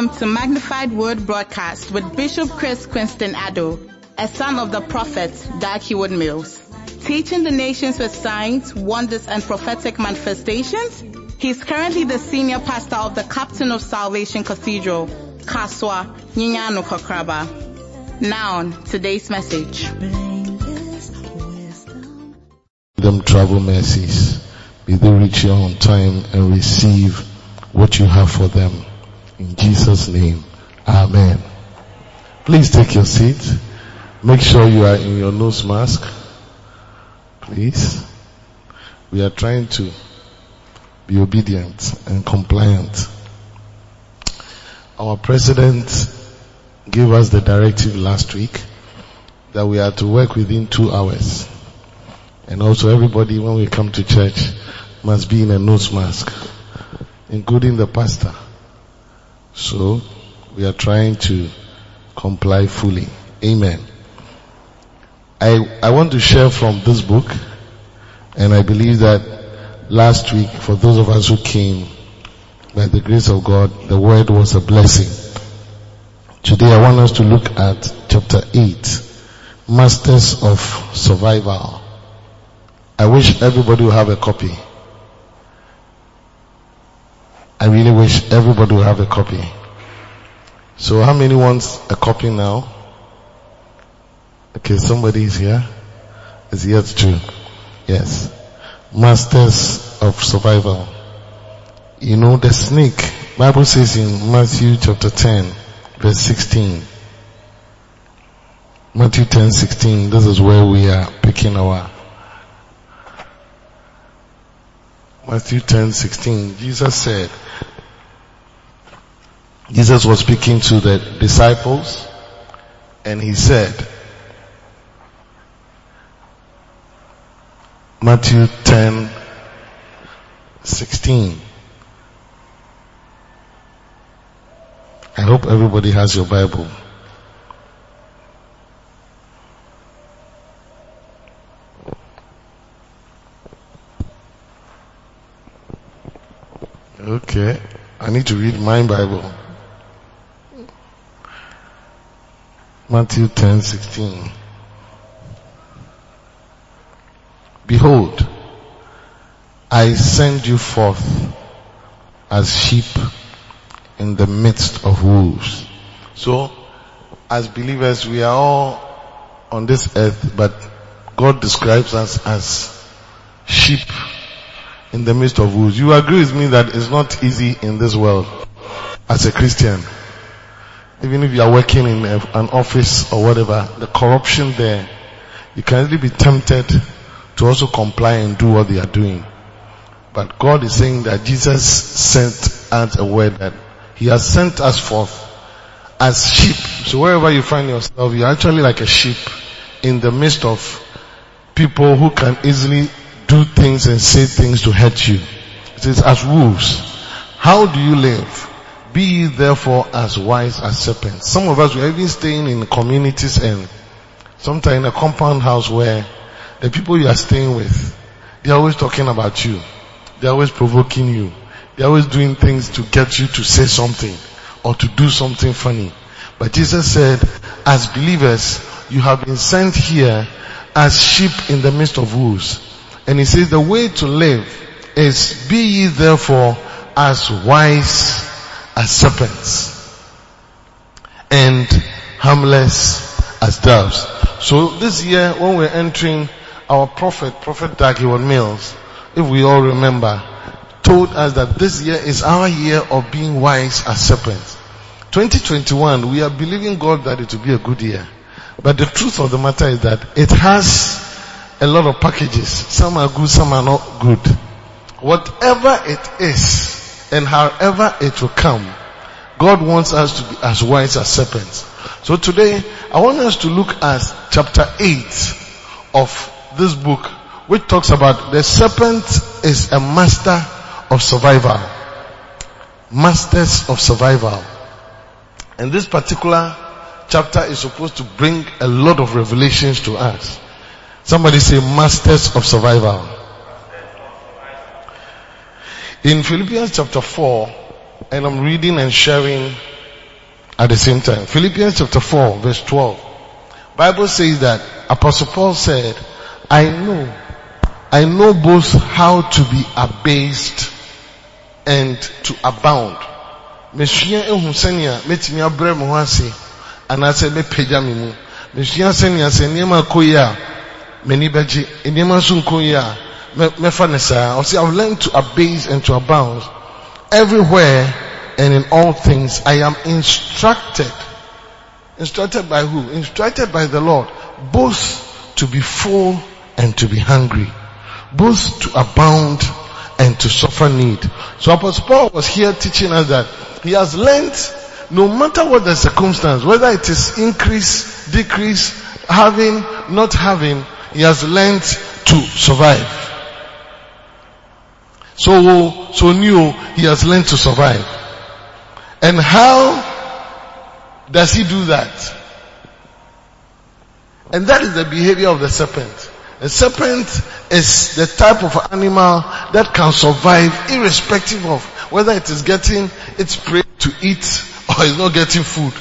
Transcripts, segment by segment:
Welcome to Magnified Word Broadcast with Bishop Chris Quinston Addo, a son of the prophet Heward Mills. Teaching the nations with signs, wonders, and prophetic manifestations, he's currently the senior pastor of the Captain of Salvation Cathedral, Kasoa Nyanyano Kokraba. Now, today's message. Them travel mercies. May they reach you on time and receive what you have for them. In Jesus' name, Amen. Please take your seat. Make sure you are in your nose mask. Please. We are trying to be obedient and compliant. Our president gave us the directive last week that we are to work within two hours. And also everybody when we come to church must be in a nose mask, including the pastor. So we are trying to comply fully. Amen. I, I want to share from this book and I believe that last week for those of us who came by the grace of God, the word was a blessing. Today I want us to look at chapter 8, Masters of Survival. I wish everybody will have a copy. I really wish everybody will have a copy. So how many wants a copy now? Okay, somebody is here. Is here too. Yes. Masters of Survival. You know the snake. Bible says in Matthew chapter 10 verse 16. Matthew 10, 16. This is where we are picking our Matthew 10, 16. Jesus said, Jesus was speaking to the disciples and he said, Matthew 10, 16. I hope everybody has your Bible. Okay. I need to read my Bible. Matthew 10, 16. Behold, I send you forth as sheep in the midst of wolves. So, as believers, we are all on this earth, but God describes us as sheep in the midst of wolves. You agree with me that it's not easy in this world as a Christian. Even if you are working in a, an office or whatever, the corruption there, you can easily be tempted to also comply and do what they are doing. But God is saying that Jesus sent us a word that He has sent us forth as sheep. So wherever you find yourself, you're actually like a sheep in the midst of people who can easily do things and say things to hurt you. It says as wolves. How do you live? Be therefore as wise as serpents. Some of us we are even staying in communities and sometimes in a compound house where the people you are staying with, they're always talking about you. They're always provoking you. They're always doing things to get you to say something or to do something funny. But Jesus said, as believers, you have been sent here as sheep in the midst of wolves. And he says the way to live is be ye therefore as wise as serpents and harmless as doves. So this year when we're entering our prophet, Prophet Dag Heward Mills, if we all remember, told us that this year is our year of being wise as serpents. 2021, we are believing God that it will be a good year. But the truth of the matter is that it has a lot of packages. Some are good, some are not good. Whatever it is, and however it will come, God wants us to be as wise as serpents. So today, I want us to look at chapter 8 of this book, which talks about the serpent is a master of survival. Masters of survival. And this particular chapter is supposed to bring a lot of revelations to us. Somebody say masters of survival. In Philippians chapter 4, and I'm reading and sharing at the same time. Philippians chapter 4 verse 12. Bible says that Apostle Paul said, I know, I know both how to be abased and to abound. Mesua ehu sɛnea metumi abrɛ me ho ase anaasɛ mepagya me mu. Mesua sɛnea sɛ nneɛma kɔ yi a m'ani bɛgye, nneɛma nso nkɔ yi a saa. Ɔsɛ I've learned to abase and to abound. Everywhere and in all things I am instructed. Instructed by who? Instructed by the Lord. Both to be full and to be hungry. Both to abound and to suffer need. So Apostle Paul was here teaching us that he has learned no matter what the circumstance, whether it is increase, decrease, having, not having, he has learned to survive. So, so new, he has learned to survive. And how does he do that? And that is the behavior of the serpent. A serpent is the type of animal that can survive irrespective of whether it is getting its prey to eat or is not getting food.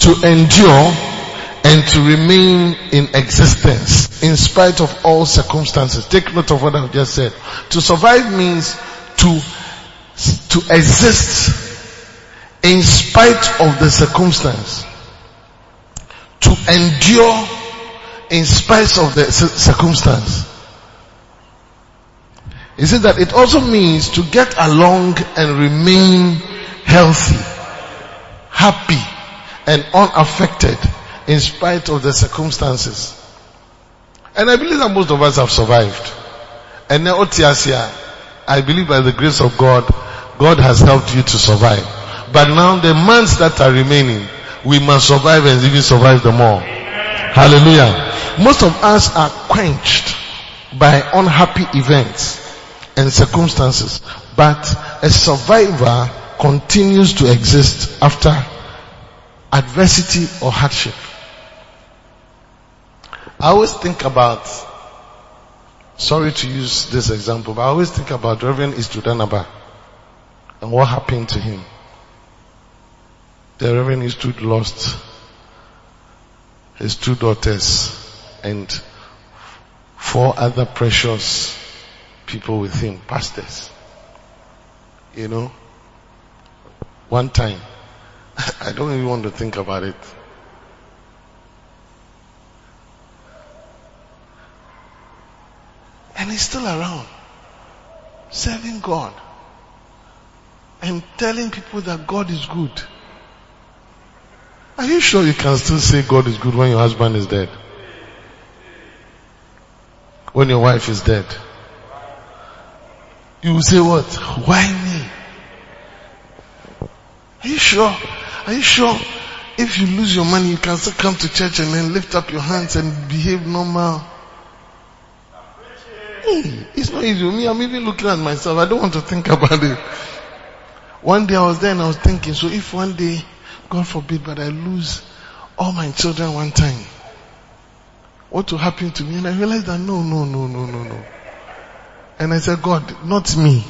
To endure and to remain in existence in spite of all circumstances. Take note of what I've just said. To survive means to, to exist in spite of the circumstance. To endure in spite of the circumstance. Is it that it also means to get along and remain healthy, happy, and unaffected in spite of the circumstances. And I believe that most of us have survived. And now, oh, I believe by the grace of God, God has helped you to survive. But now the months that are remaining, we must survive and even survive them all. Hallelujah. Most of us are quenched by unhappy events and circumstances, but a survivor continues to exist after adversity or hardship. I always think about, sorry to use this example, but I always think about Reverend Eastwood Anaba and what happened to him. The Reverend Eastwood lost his two daughters and four other precious people with him, pastors. You know, one time, I don't even want to think about it. And he's still around, serving God and telling people that God is good. Are you sure you can still say God is good when your husband is dead? When your wife is dead? You will say what? Why me? Are you sure? Are you sure if you lose your money you can still come to church and then lift up your hands and behave normal? Hey, it's not easy. Me, I'm even looking at myself. I don't want to think about it. One day I was there and I was thinking, so if one day, God forbid, but I lose all my children one time, what will happen to me? And I realized that no, no, no, no, no, no. And I said, God, not me.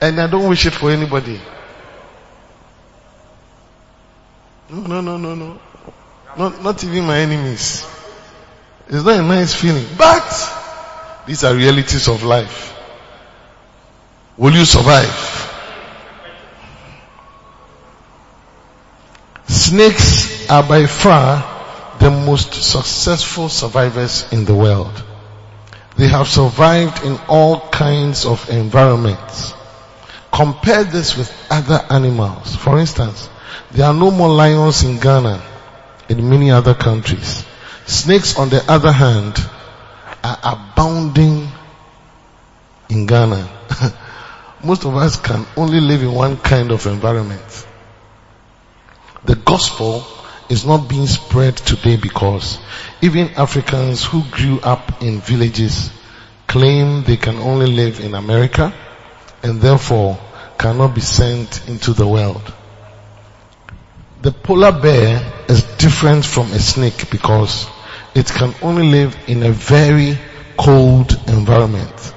And I don't wish it for anybody. No, no, no, no, no. Not, not even my enemies. It's not a nice feeling. But these are realities of life. Will you survive? Snakes are by far the most successful survivors in the world. They have survived in all kinds of environments. Compare this with other animals. For instance, there are no more lions in Ghana in many other countries. Snakes on the other hand are abounding in Ghana. Most of us can only live in one kind of environment. The gospel is not being spread today because even Africans who grew up in villages claim they can only live in America and therefore cannot be sent into the world. The polar bear is different from a snake because it can only live in a very cold environment.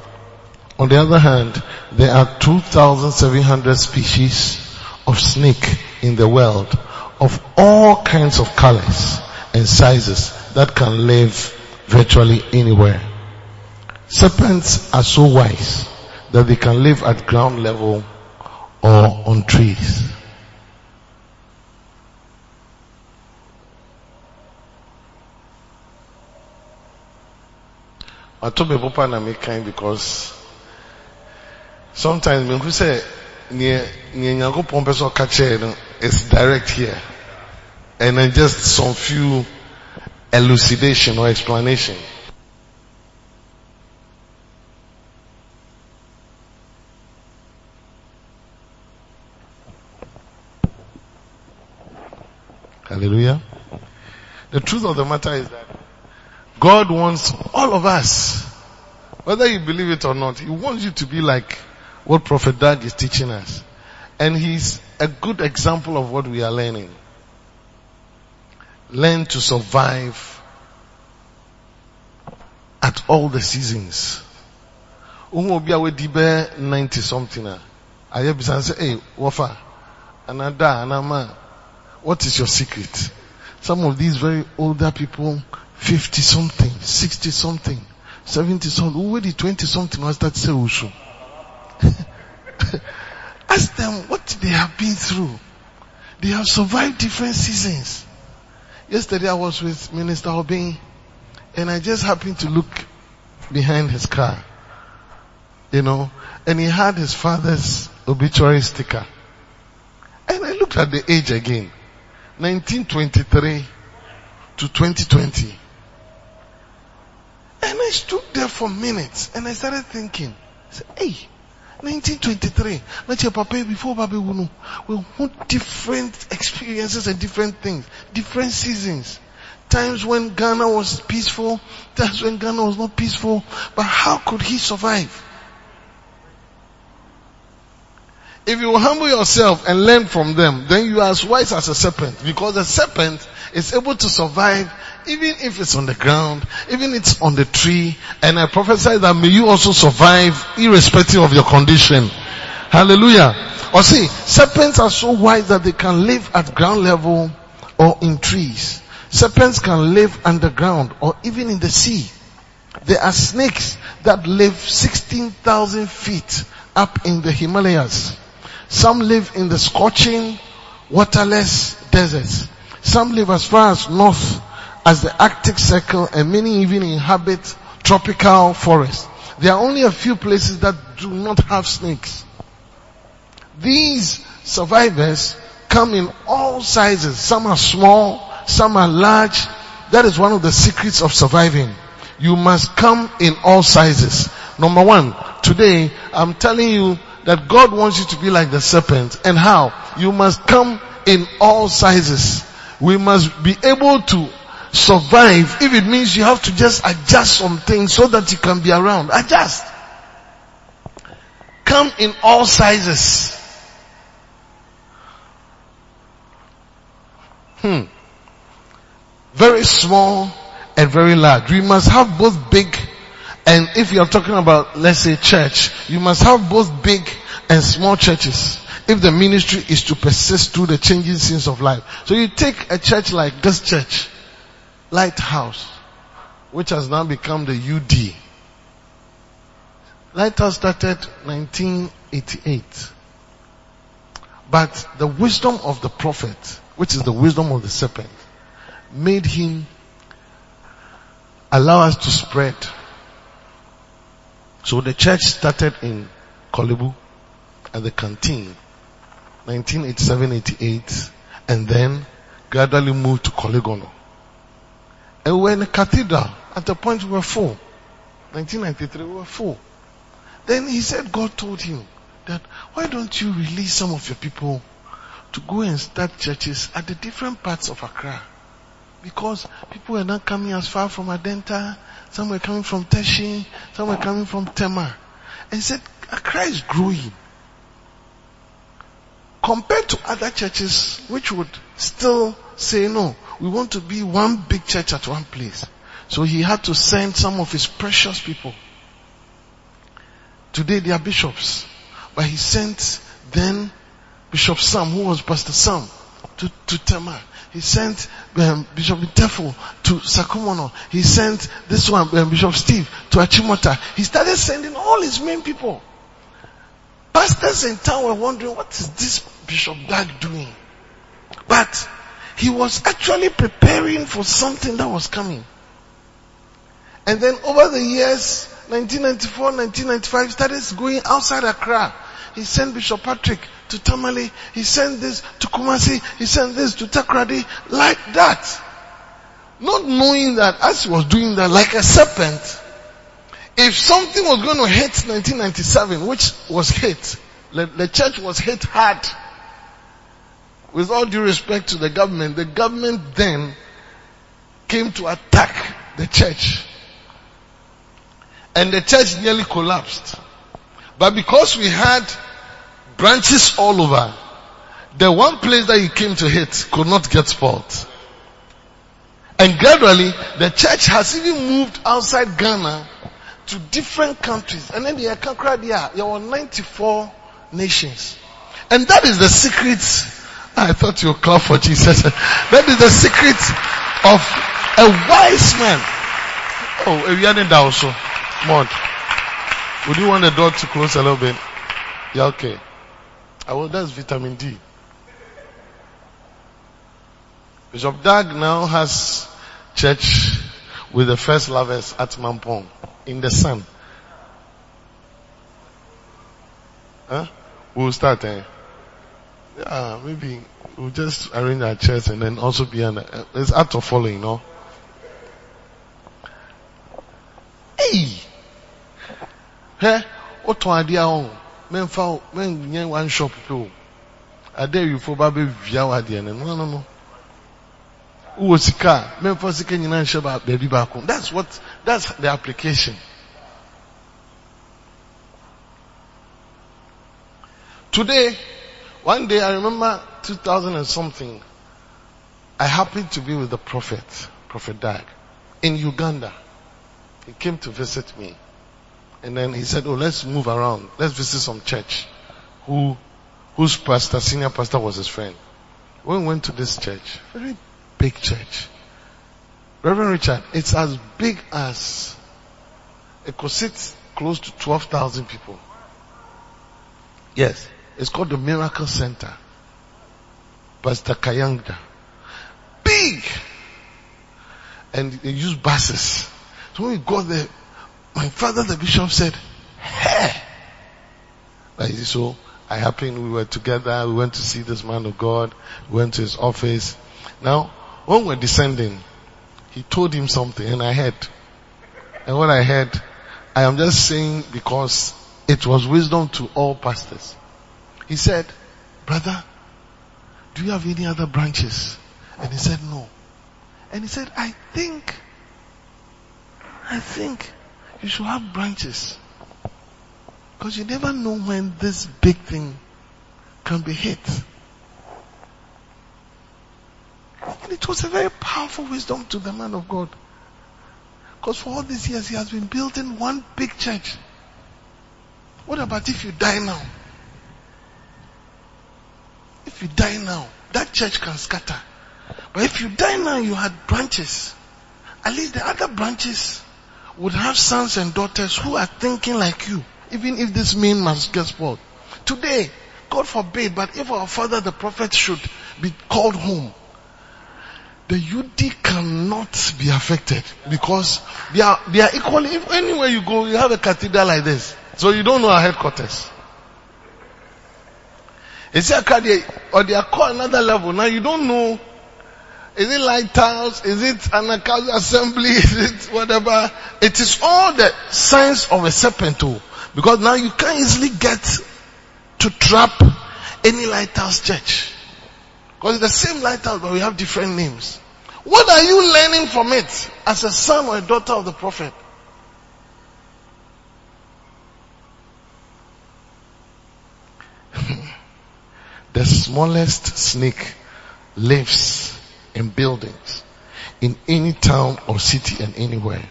On the other hand, there are 2,700 species of snake in the world of all kinds of colors and sizes that can live virtually anywhere. Serpents are so wise that they can live at ground level or on trees. I told my papa and I kind because sometimes when we say near Nyankopɔn pɛ sɛ ɔka kyerɛ it's direct here and then just some few elucidation or explanation. Hallelujah. The truth of the matter is that God wants all of us, whether you believe it or not, He wants you to be like what Prophet Dag is teaching us. And He's a good example of what we are learning. Learn to survive at all the seasons. Uhu obi a wedi bɛ 90 something a, ayɛ bisa sɛ, hey, wafa, anada, anama, what is your secret? Some of these very older people, 50 something, 60 something, 70 something, the 20 something was that say ushu? Ask them what they have been through. They have survived different seasons. Yesterday I was with Minister Obin and I just happened to look behind his car. You know, and he had his father's obituary sticker. And I looked at the age again. 1923 to 2020. And I stood there for minutes and I started thinking, I said, hey, 1923, let your papa before Baby Wunu, we had different experiences and different things, different seasons. Times when Ghana was peaceful, times when Ghana was not peaceful, but how could he survive? If you humble yourself and learn from them, then you are as wise as a serpent because the serpent is able to survive even if it's on the ground, even if it's on the tree. And I prophesy that may you also survive irrespective of your condition. Hallelujah. Or see, serpents are so wise that they can live at ground level or in trees. Serpents can live underground or even in the sea. There are snakes that live 16,000 feet up in the Himalayas. Some live in the scorching, waterless deserts. Some live as far as north as the Arctic Circle and many even inhabit tropical forests. There are only a few places that do not have snakes. These survivors come in all sizes. Some are small, some are large. That is one of the secrets of surviving. You must come in all sizes. Number one, today I'm telling you that God wants you to be like the serpent. And how? You must come in all sizes. We must be able to survive if it means you have to just adjust some things so that you can be around. Adjust. Come in all sizes. Hmm. Very small and very large. We must have both big and if you are talking about, let's say church, you must have both big and small churches. If the ministry is to persist through the changing scenes of life. So you take a church like this church, Lighthouse, which has now become the UD. Lighthouse started 1988. But the wisdom of the prophet, which is the wisdom of the serpent, made him allow us to spread so the church started in Korle Bu at the canteen, 1987-88, and then gradually moved to Korle And we were in a cathedral. At the point we were full. 1993 we were full. Then he said God told him that why don't you release some of your people to go and start churches at the different parts of Accra. because people were not coming as far from Adenta, some were coming from Teshie, some were coming from Tema. And he said, Accra is growing. Compared to other churches which would still say no, we want to be one big church at one place. So he had to send some of his precious people. Today they are bishops. But he sent then Bishop Sam, who was Pastor Sam, to, to Tema. He sent um, Bishop Tefo to Sakumono. He sent this one, um, Bishop Steve, to Achimota. He started sending all his main people. Pastors in town were wondering, what is this Bishop Dag doing? But he was actually preparing for something that was coming. And then over the years, 1994, 1995, he started going outside Accra. He sent Bishop Patrick to Tamale. He sent this to Kumasi. He sent this to Takoradi. Like that. Not knowing that as he was doing that, like a serpent, if something was going to hit 1997, which was hit, the, the church was hit hard. With all due respect to the government, the government then came to attack the church. And the church nearly collapsed. But because we had branches all over, the one place that he came to hit could not get spoiled. And gradually, the church has even moved outside Ghana to different countries. And then the Akankra there, there were 94 nations. And that is the secret. I thought you were clap for Jesus. that is the secret of a wise man. Oh, are in that also. Mod. Would you want the door to close a little bit? Yeah, okay. I will, that's vitamin D. Bishop Dag now has church with the first lovers at Mampong in the sun. Huh? We'll start eh? Yeah, maybe we'll just arrange our chairs and then also be an, uh, it's act of following, no? Hey! Hey! What idea on? Men found, men one shop too. I dare you for baby via idea. No, no, no. That's what, that's the application. Today, one day I remember 2000 and something, I happened to be with the prophet, Prophet Dag, in Uganda. He came to visit me. And then he said, oh, let's move around. Let's visit some church. Who, whose pastor, senior pastor was his friend. When we went to this church, very big church. Reverend Richard, it's as big as, it could sit close to 12,000 people. Yes. It's called the Miracle Center. Pastor Kayanja. Big! And they use buses. So when we got there, my father, the bishop said, hey! Like, so I happened, we were together, we went to see this man of God, we went to his office. Now, when we're descending, he told him something and I heard. And what I heard, I am just saying because it was wisdom to all pastors. He said, brother, do you have any other branches? And he said, no. And he said, I think, I think you should have branches. Because you never know when this big thing can be hit. And it was a very powerful wisdom to the man of God. Because for all these years he has been building one big church. What about if you die now? If you die now, that church can scatter. But if you die now, you had branches. At least the other branches would have sons and daughters who are thinking like you, even if this main must get spoiled. Today, God forbid, but if our father the prophet should be called home, the UD cannot be affected because they are, they are equally, if anywhere you go, you have a cathedral like this. So you don't know our headquarters. Is it a or they are called another level? Now you don't know. Is it lighthouse? Is it an assembly? Is it whatever? It is all the signs of a serpent too. Because now you can't easily get to trap any lighthouse church. Because it's the same lighthouse but we have different names. What are you learning from it as a son or a daughter of the prophet? the smallest snake lives in buildings in any town or city and anywhere.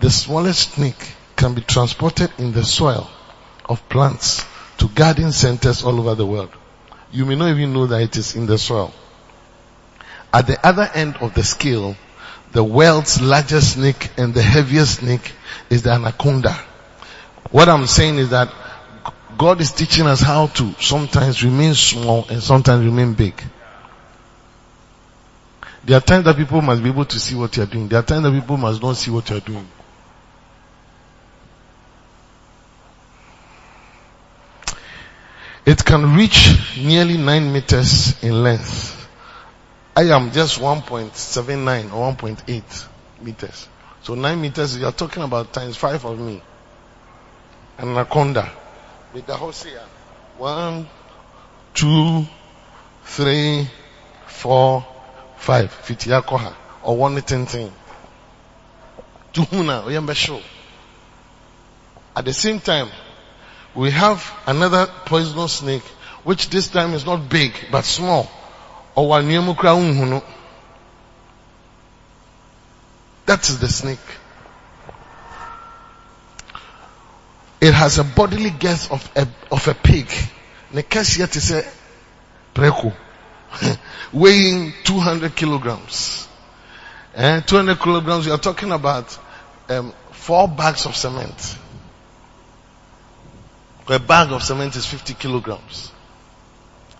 The smallest snake can be transported in the soil of plants to garden centers all over the world. You may not even know that it is in the soil. At the other end of the scale, the world's largest snake and the heaviest snake is the anaconda. What I'm saying is that God is teaching us how to sometimes remain small and sometimes remain big. There are times that people must be able to see what you are doing. There are times that people must not see what you are doing. It can reach nearly 9 meters in length. I am just 1.79 or 1.8 meters. So 9 meters, you are talking about times 5 of me. Anaconda. With the Hosea. 1, 2, 3, 4, 5. Fitiakoha. Or 1 thing. Tuhuna. Oyambesho. At the same time, we have another poisonous snake, which this time is not big, but small. That is the snake. It has a bodily girth of a, of a pig. Nekasia to say preko. Weighing 200 kilograms. Eh, 200 kilograms, you are talking about um, four bags of cement. A bag of cement is 50 kilograms.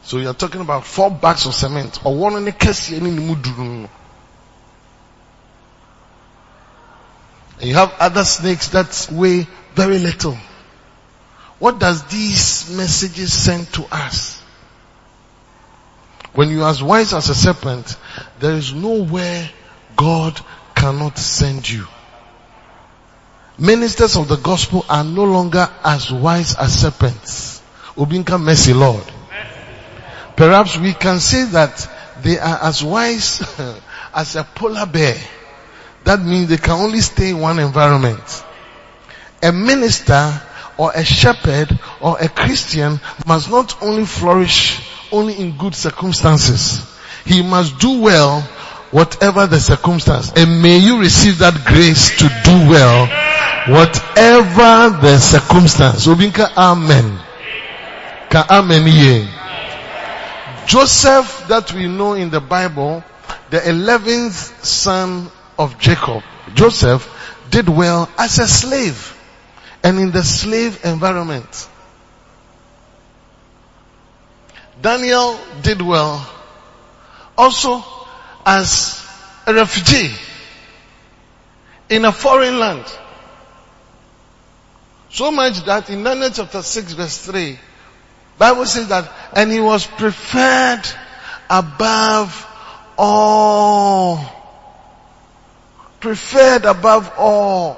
So you're talking about four bags of cement or one in the case and you have other snakes that weigh very little. What does these messages send to us? When you are as wise as a serpent, there is nowhere God cannot send you. Ministers of the gospel are no longer as wise as serpents. Obinka mercy Lord. Perhaps we can say that they are as wise as a polar bear. That means they can only stay in one environment. A minister or a shepherd or a Christian must not only flourish only in good circumstances. He must do well whatever the circumstance. And may you receive that grace to do well whatever the circumstance. Obinka amen. Ka amen ye. Joseph that we know in the Bible, the 11th son of Jacob, Joseph did well as a slave and in the slave environment. Daniel did well also as a refugee in a foreign land. So much that in Daniel chapter 6 verse 3, Bible says that, and he was preferred above all. Preferred above all.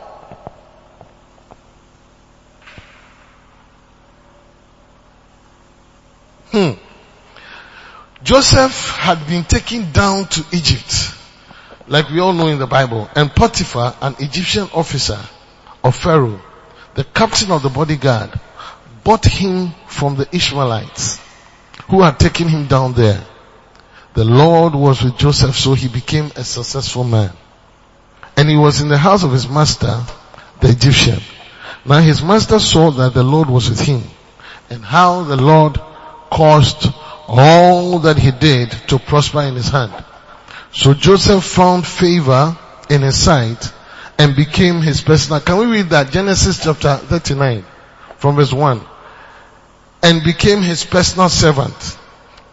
Hmm. Joseph had been taken down to Egypt, like we all know in the Bible, and Potiphar, an Egyptian officer of Pharaoh, the captain of the bodyguard, bought him from the Ishmaelites who had taken him down there. The Lord was with Joseph so he became a successful man. And he was in the house of his master, the Egyptian. Now his master saw that the Lord was with him and how the Lord caused all that he did to prosper in his hand. So Joseph found favor in his sight and became his personal. Can we read that? Genesis chapter 39 from verse 1 and became his personal servant.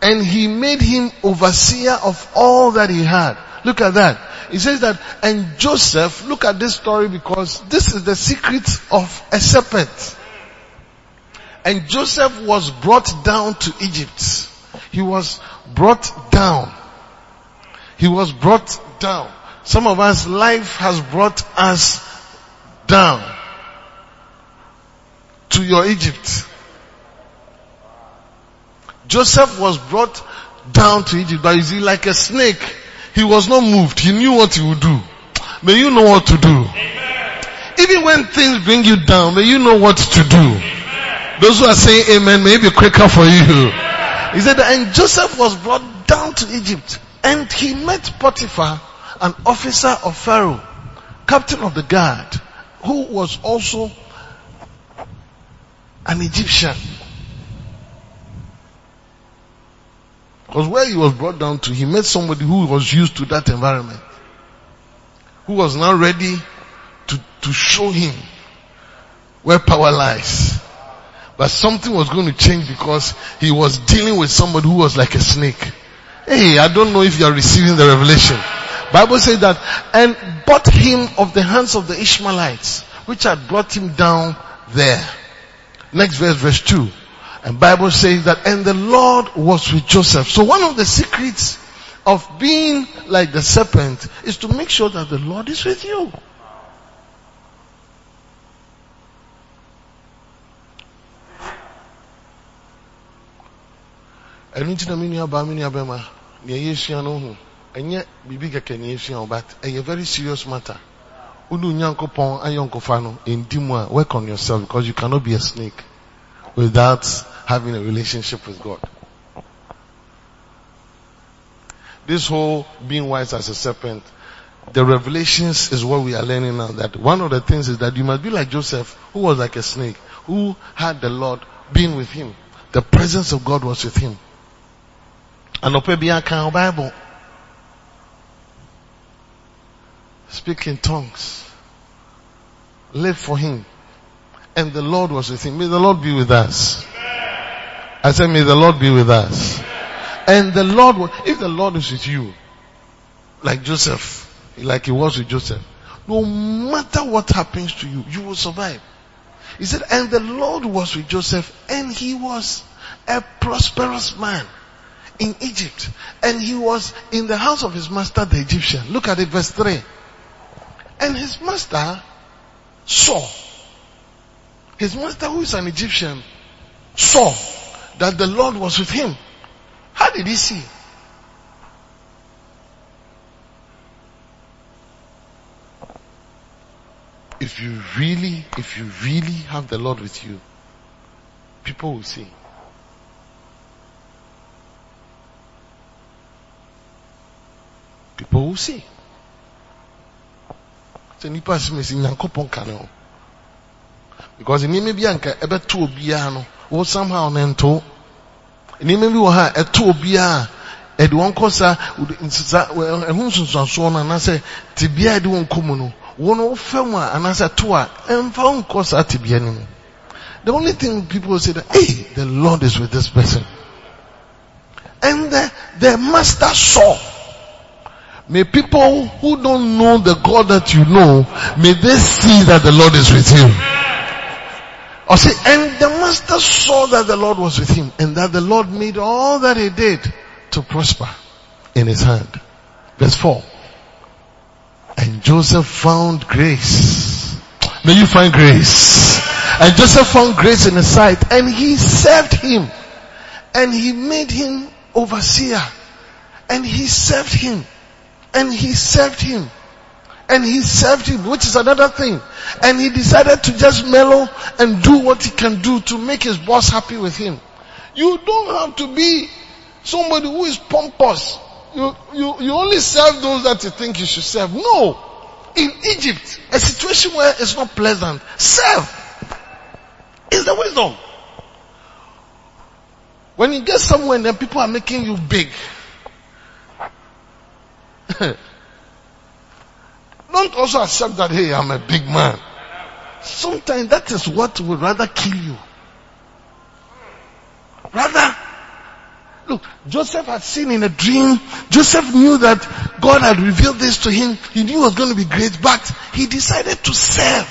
And he made him overseer of all that he had. Look at that. He says that, and Joseph, look at this story because this is the secret of a serpent. And Joseph was brought down to Egypt. He was brought down. He was brought down. Some of us, life has brought us down to your Egypt. Joseph was brought down to Egypt, but is he like a snake? he was not moved. He knew what he would do. May you know what to do. Even when things bring you down, may you know what to do. Those who are saying amen, may be quicker for you. He said, and Joseph was brought down to Egypt and he met Potiphar, an officer of Pharaoh, captain of the guard, who was also an Egyptian. Because where he was brought down to, he met somebody who was used to that environment. Who was now ready to, to show him where power lies. But something was going to change because he was dealing with somebody who was like a snake. Hey, I don't know if you are receiving the revelation. Bible says that, and bought him of the hands of the Ishmaelites, which had brought him down there. Next verse, verse 2. And Bible says that, and the Lord was with Joseph. So one of the secrets of being like the serpent is to make sure that the Lord is with you. ɛno me me very serious matter work on yourself because you cannot be a snake without having a relationship with God. This whole being wise as a serpent, the revelations is what we are learning now. That one of the things is that you must be like Joseph, who was like a snake, who had the Lord being with him. The presence of God was with him. And Bible. Speak in tongues. Live for him. And the Lord was with him. May the Lord be with us. I said, may the Lord be with us. And the Lord, if the Lord is with you, like Joseph, like he was with Joseph, no matter what happens to you, you will survive. He said, and the Lord was with Joseph and he was a prosperous man in Egypt. And he was in the house of his master, the Egyptian. Look at it, verse 3. And his master saw, his master who is an Egyptian, saw that the Lord was with him. How did he see? If you really, if you really have the Lord with you, people will see. People will see. because nneɛma bi anka wo somehow ne nto. Nneɛma bi wɔ ha ɛto obiara ɛde wɔn kɔ sa nsisa ɛho nsonsansoɔ no anaasɛ tibia ɛde wɔn kɔ mu no wɔn wofɛ mu a anaasɛ to a ɛmfa wɔn kɔ saa tibia no mu. The only thing people say that hey the lord is with this person. And the the master saw. May people who don't know the God that you know, may they see that the Lord is with you. And the master saw that the Lord was with him and that the Lord made all that he did to prosper in his hand. Verse 4. And Joseph found grace. May you find grace. And Joseph found grace in his sight and he served him and he made him overseer and he served him and he served him. And he served him, which is another thing. And he decided to just mellow and do what he can do to make his boss happy with him. You don't have to be somebody who is pompous. You, you, you only serve those that you think you should serve. No. In Egypt, a situation where it's not pleasant, serve. Is the wisdom. When you get somewhere and then people are making you big, Don't also accept that, hey, I'm a big man. Sometimes that is what would rather kill you. Rather, look, Joseph had seen in a dream, Joseph knew that God had revealed this to him. He knew it was going to be great, but he decided to serve.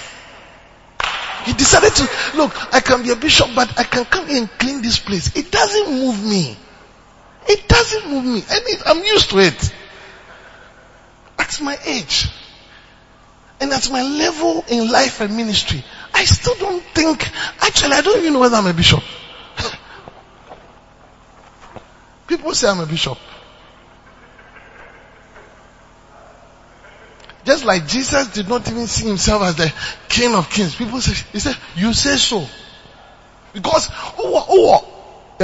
He decided to, look, I can be a bishop, but I can come and clean this place. It doesn't move me. It doesn't move me. I mean, I'm used to it. At my age and at my level in life and ministry, I still don't think, actually I don't even know whether I'm a bishop. People say I'm a bishop. Just like Jesus did not even see himself as the king of kings. People say, he said, you say so. Because, oh, oh,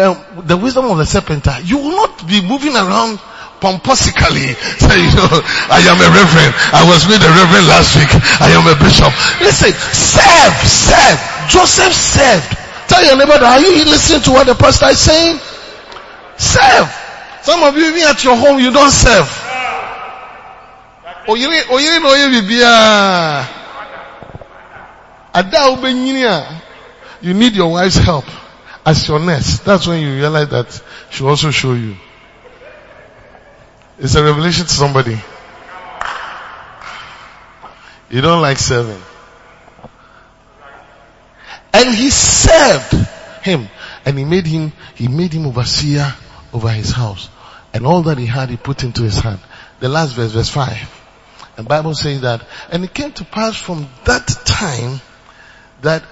um, the wisdom of the serpent, you will not be moving around pomposically. Say, you know, I am a reverend. I was with a reverend last week. I am a bishop. Listen, serve, serve. Joseph served. Tell your neighbor, are you listening to what the pastor is saying? Serve. Some of you, even at your home, you don't serve. Oyiri, oyiri You need your wife's help as your nurse. That's when you realize that she also show you. It's a revelation to somebody. You don't like serving. And he served him. And he made him, he made him overseer over his house. And all that he had, he put into his hand. The last verse, verse 5. The Bible says that, and it came to pass from that time that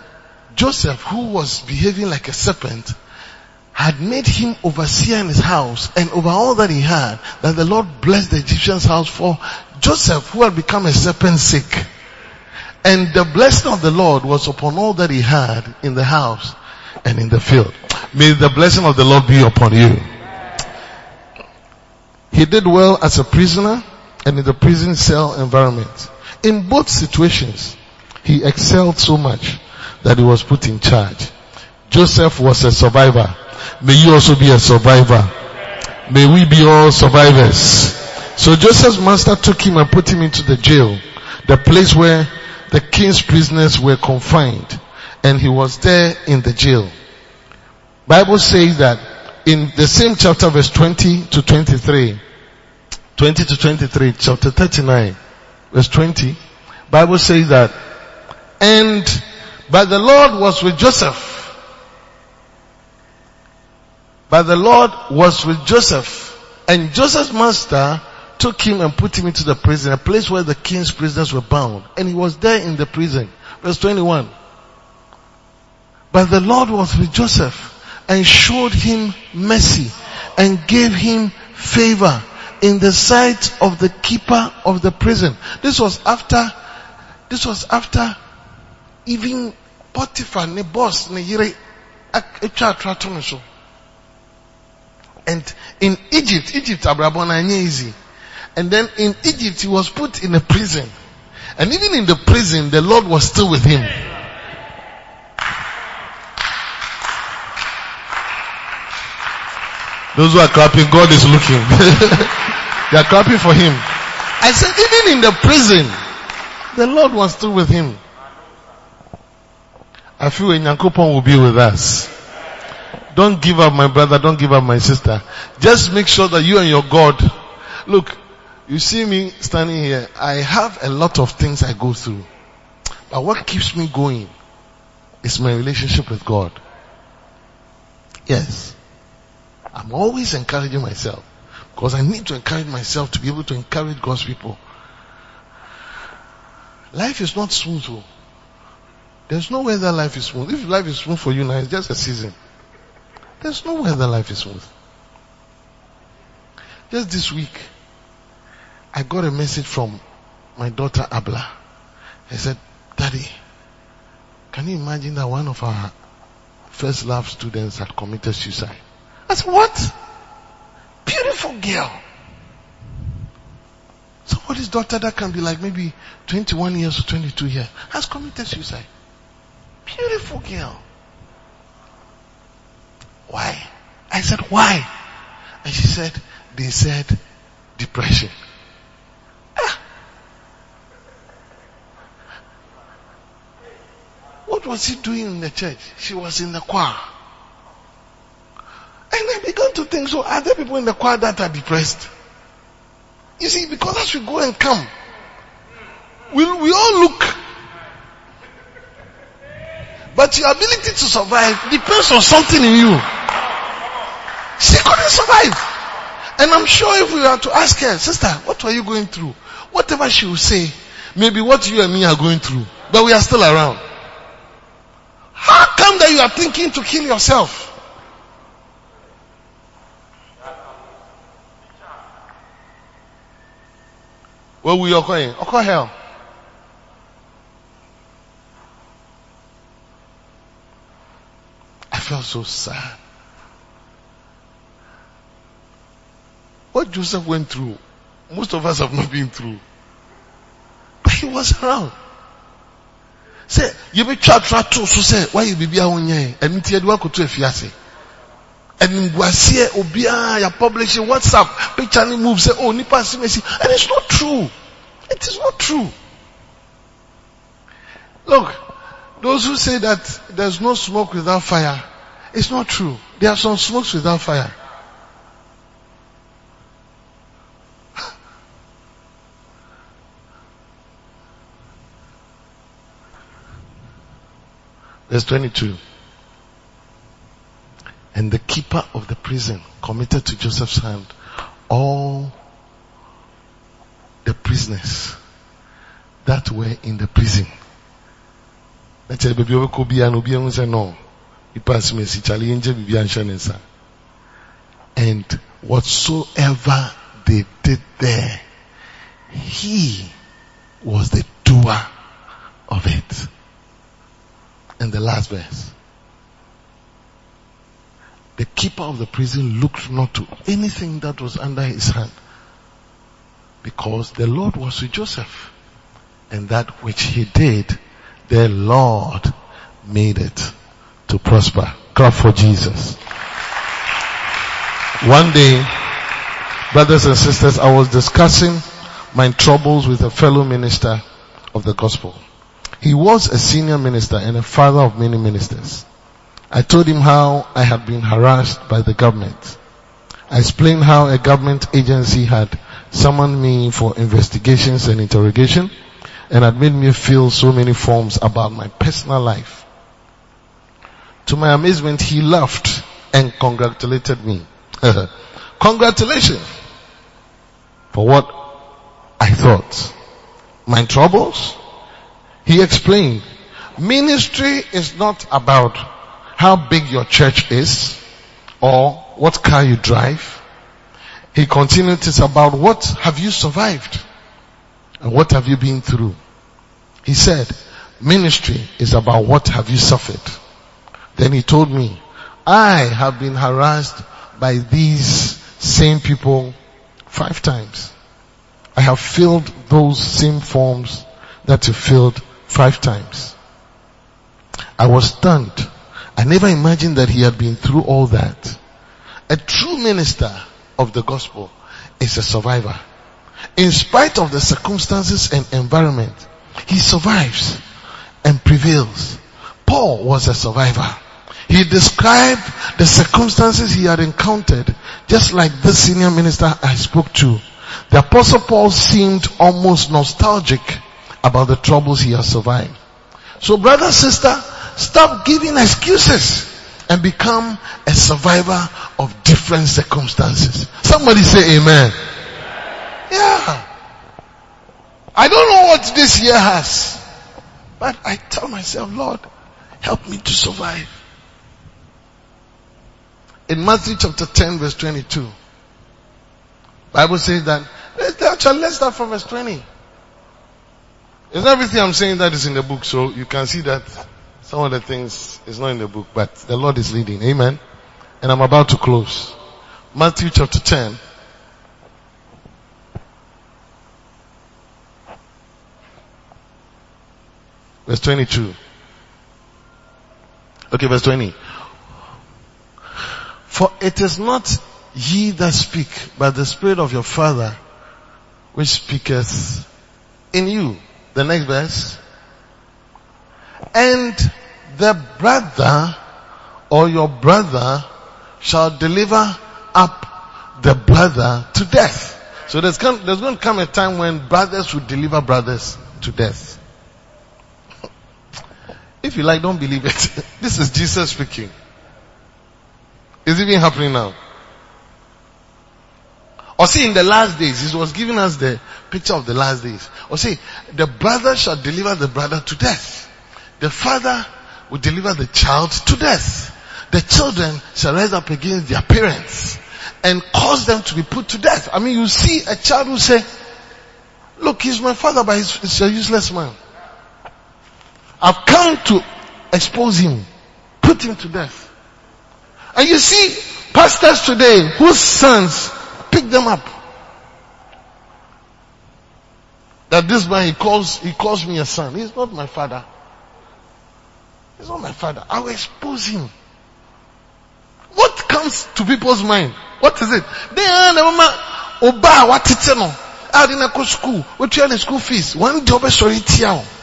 Joseph, who was behaving like a serpent, had made him overseer in his house and over all that he had, that the Lord blessed the Egyptian's house for Joseph, who had become a serpent sick. And the blessing of the Lord was upon all that he had in the house and in the field. May the blessing of the Lord be upon you. He did well as a prisoner and in the prison cell environment. In both situations, he excelled so much that he was put in charge. Joseph was a survivor. May you also be a survivor. May we be all survivors. So Joseph's master took him and put him into the jail, the place where the king's prisoners were confined, and he was there in the jail. Bible says that in the same chapter verse 20 to 23, 20 to 23, chapter 39, verse 20, Bible says that, and but the Lord was with Joseph. But the Lord was with Joseph. And Joseph's master took him and put him into the prison, a place where the king's prisoners were bound. And he was there in the prison. Verse 21. But the Lord was with Joseph and showed him mercy and gave him favor in the sight of the keeper of the prison. This was after, this was after even Potiphar, ne boss, ne yire. And in Egypt, Egypt abrabona easy. And then in Egypt he was put in a prison. And even in the prison, the Lord was still with him. Those who are clapping, God is looking. they are clapping for him. I said, even in the prison, the Lord was still with him. I feel Nyankopon will be with us. Don't give up my brother, don't give up my sister. Just make sure that you and your God, look, you see me standing here, I have a lot of things I go through. But what keeps me going is my relationship with God. Yes. I'm always encouraging myself because I need to encourage myself to be able to encourage God's people. Life is not smooth. Though. There's no way that life is smooth. If life is smooth for you now, it's just a season. There's no way that life is smooth. Just this week, I got a message from my daughter Abla. He said, Daddy, can you imagine that one of our first love students had committed suicide? I said, what? Beautiful girl. Somebody's daughter that can be like maybe 21 years or 22 years has committed suicide. Beautiful girl. Why? I said, why? And she said, they said depression. Ah. What was he doing in the church? She was in the choir. And I began to think, so are there people in the choir that are depressed? You see, because as we go and come, we, we all look but your ability to survive depends on something in you. She couldn't survive. And I'm sure if we were to ask her, sister, what were you going through? Whatever she will say, maybe what you and me are going through, but we are still around. How come that you are thinking to kill yourself? Where we are going? Okay, hell. I felt so sad. What Joseph went through, most of us have not been through. But he was around. Say, you be chat chat to so say, why you be be awon yen? Eni ti edu akoto efiase. Eni ngwasie obia ya publish WhatsApp picture ni move say, oh nipa si mesi. And it's not true. It is not true. Look, those who say that there's no smoke without fire, it's not true. There are some smokes without fire. Verse 22. And the keeper of the prison committed to Joseph's hand all the prisoners that were in the prison. And obi and say no. He passed me si chali enje bibi and And whatsoever they did there, he was the doer of it. And the last verse. The keeper of the prison looked not to anything that was under his hand because the Lord was with Joseph and that which he did, the Lord made it to prosper. Clap for Jesus. One day, brothers and sisters, I was discussing my troubles with a fellow minister of the gospel. He was a senior minister and a father of many ministers. I told him how I had been harassed by the government. I explained how a government agency had summoned me for investigations and interrogation and had made me feel so many forms about my personal life. To my amazement, he laughed and congratulated me. Congratulations for what I thought. My troubles? He explained, ministry is not about how big your church is or what car you drive. He continued, it's about what have you survived and what have you been through. He said, ministry is about what have you suffered. Then he told me, I have been harassed by these same people five times. I have filled those same forms that you filled five times. I was stunned. I never imagined that he had been through all that. A true minister of the gospel is a survivor. In spite of the circumstances and environment, he survives and prevails. Paul was a survivor. He described the circumstances he had encountered just like this senior minister I spoke to. The apostle Paul seemed almost nostalgic about the troubles he has survived. So brother, sister, stop giving excuses and become a survivor of different circumstances. Somebody say amen. Yeah. I don't know what this year has, but I tell myself, Lord, help me to survive. In Matthew chapter 10 verse 22, Bible says that, actually let's start from verse 20. It's not everything I'm saying that is in the book, so you can see that some of the things is not in the book, but the Lord is leading. Amen. And I'm about to close. Matthew chapter 10. Verse 22. Okay, verse 20. For it is not ye that speak, but the Spirit of your Father which speaketh in you. The next verse. And the brother or your brother shall deliver up the brother to death. So there's, come, there's going to come a time when brothers will deliver brothers to death. If you like, don't believe it. this is Jesus speaking. Is it even happening now? Or see, in the last days, he was giving us the picture of the last days. Or see, the brother shall deliver the brother to death. The father will deliver the child to death. The children shall rise up against their parents and cause them to be put to death. I mean, you see a child who say, Look, he's my father, but he's, he's a useless man. I've come to expose him, put him to death. And you see, pastors today whose sons pick them up. That this man, he calls, he calls me a son. He's not my father. He's not my father. I will expose him. What comes to people's mind? What is it? They are uh, the mama, oba, what it no? I didn't go school. What are school fees? One job sorry tiao.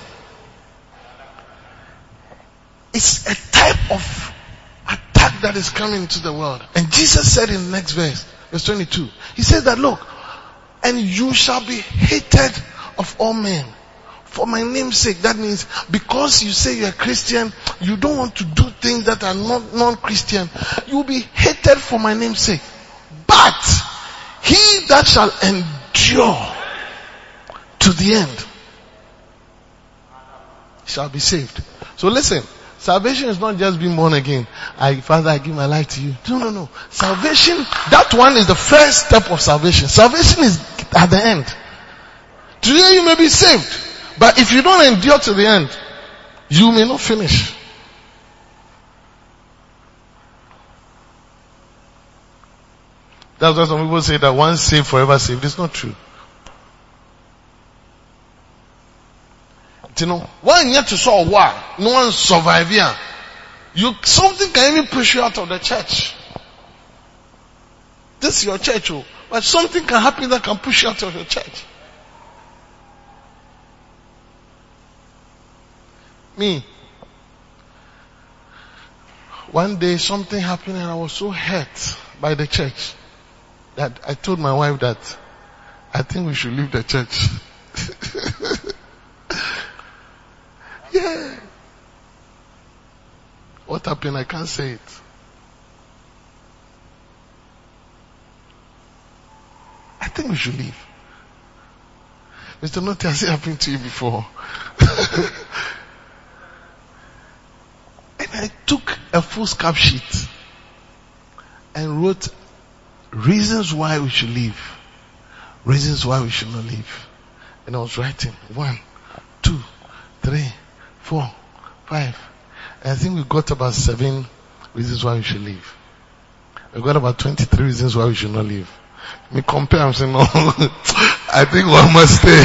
It's a type of attack that is coming to the world. And Jesus said in the next verse, verse 22, He says that look, and you shall be hated of all men for my name's sake. That means because you say you're a Christian, you don't want to do things that are not non-Christian. You will be hated for my name's sake. But he that shall endure to the end shall be saved. So listen, salvation is not just being born again. I, Father, I give my life to you. No, no, no. Salvation, that one is the first step of salvation. Salvation is at the end. Today you may be saved. But if you don't endure to the end, you may not finish. That's why some people say that once saved, forever saved. It's not true. You know, one yet to saw war, no one survive here. You, something can even push you out of the church. This is your church, oh, but something can happen that can push you out of your church. Me. One day something happened and I was so hurt by the church that I told my wife that I think we should leave the church. yeah. What happened? I can't say it. I think we should leave. Mr. Notti, has it happened to you before? and I took a foolscap sheet and wrote reasons why we should leave. Reasons why we should not leave. And I was writing one, two, three, four, five. I think we got about seven reasons why we should leave. We got about 23 reasons why we should not leave. Me compare, I'm saying, no, I think one must stay.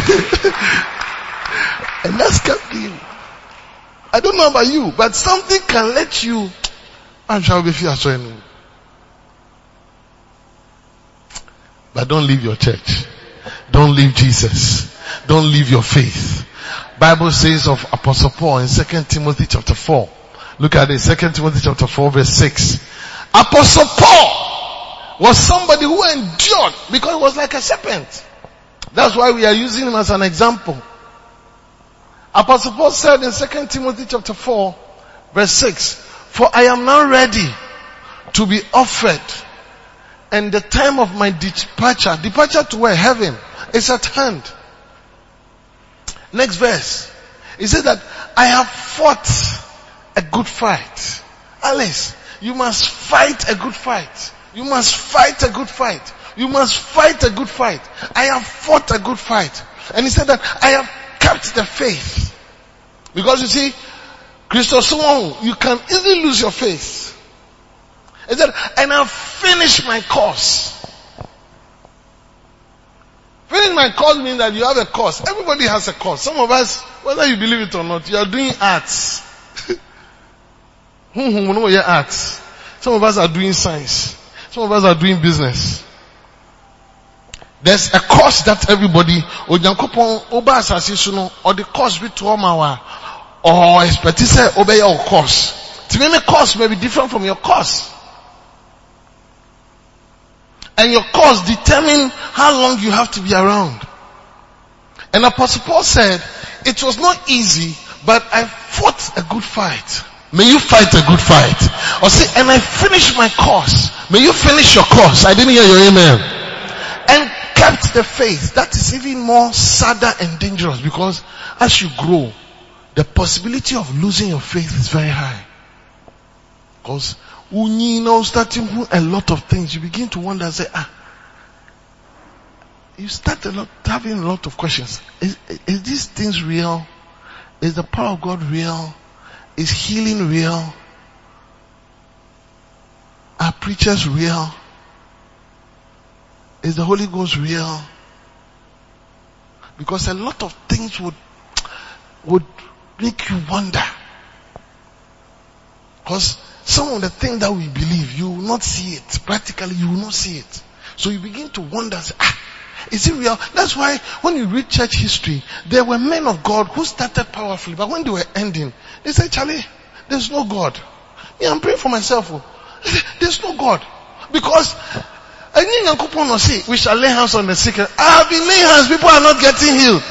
and that's you. I don't know about you, but something can let you, I'm sure be fear But don't leave your church. Don't leave Jesus. Don't leave your faith. Bible says of Apostle Paul in 2 Timothy chapter 4. Look at it, 2 Timothy chapter 4 verse 6. Apostle Paul was somebody who endured because he was like a serpent. That's why we are using him as an example. Apostle Paul said in 2 Timothy chapter 4 verse 6, For I am now ready to be offered and the time of my departure, departure to where? Heaven is at hand. Next verse. He said that I have fought a good fight. Alice, you must fight a good fight. You must fight a good fight. You must fight a good fight. I have fought a good fight. And he said that I have kept the faith. Because you see, Christos, oh, you can easily lose your faith. He said, and I've finished my course. Finish my course means that you have a course. Everybody has a course. Some of us, whether you believe it or not, you are doing arts. Hmm, hmm, arts. Some of us are doing science. Some of us are doing business. There's a course that everybody, Onyankopon, Oba Asase so no, or the course be to Omawa, or expertise obey your course. To me, course may be different from your course. And your course determine how long you have to be around. And Apostle Paul said, it was not easy, but I fought a good fight. May you fight a good fight. Or say, and I finished my course. May you finish your course. I didn't hear your amen. And kept the faith. That is even more sadder and dangerous because as you grow, the possibility of losing your faith is very high. Because you know, starting a lot of things, you begin to wonder, say, ah, you start a lot, having a lot of questions. Is, is these things real? Is the power of God real? Is healing real? Are preachers real? Is the Holy Ghost real? Because a lot of things would, would make you wonder. Because some of the things that we believe, you will not see it. Practically, you will not see it. So you begin to wonder, ah, is it real? That's why when you read church history, there were men of God who started powerfully, but when they were ending, they said, Charlie, there's no God. Yeah, I'm praying for myself. oh. There's no God. Because we shall lay hands on the sick. I have been laying hands, people are not getting healed.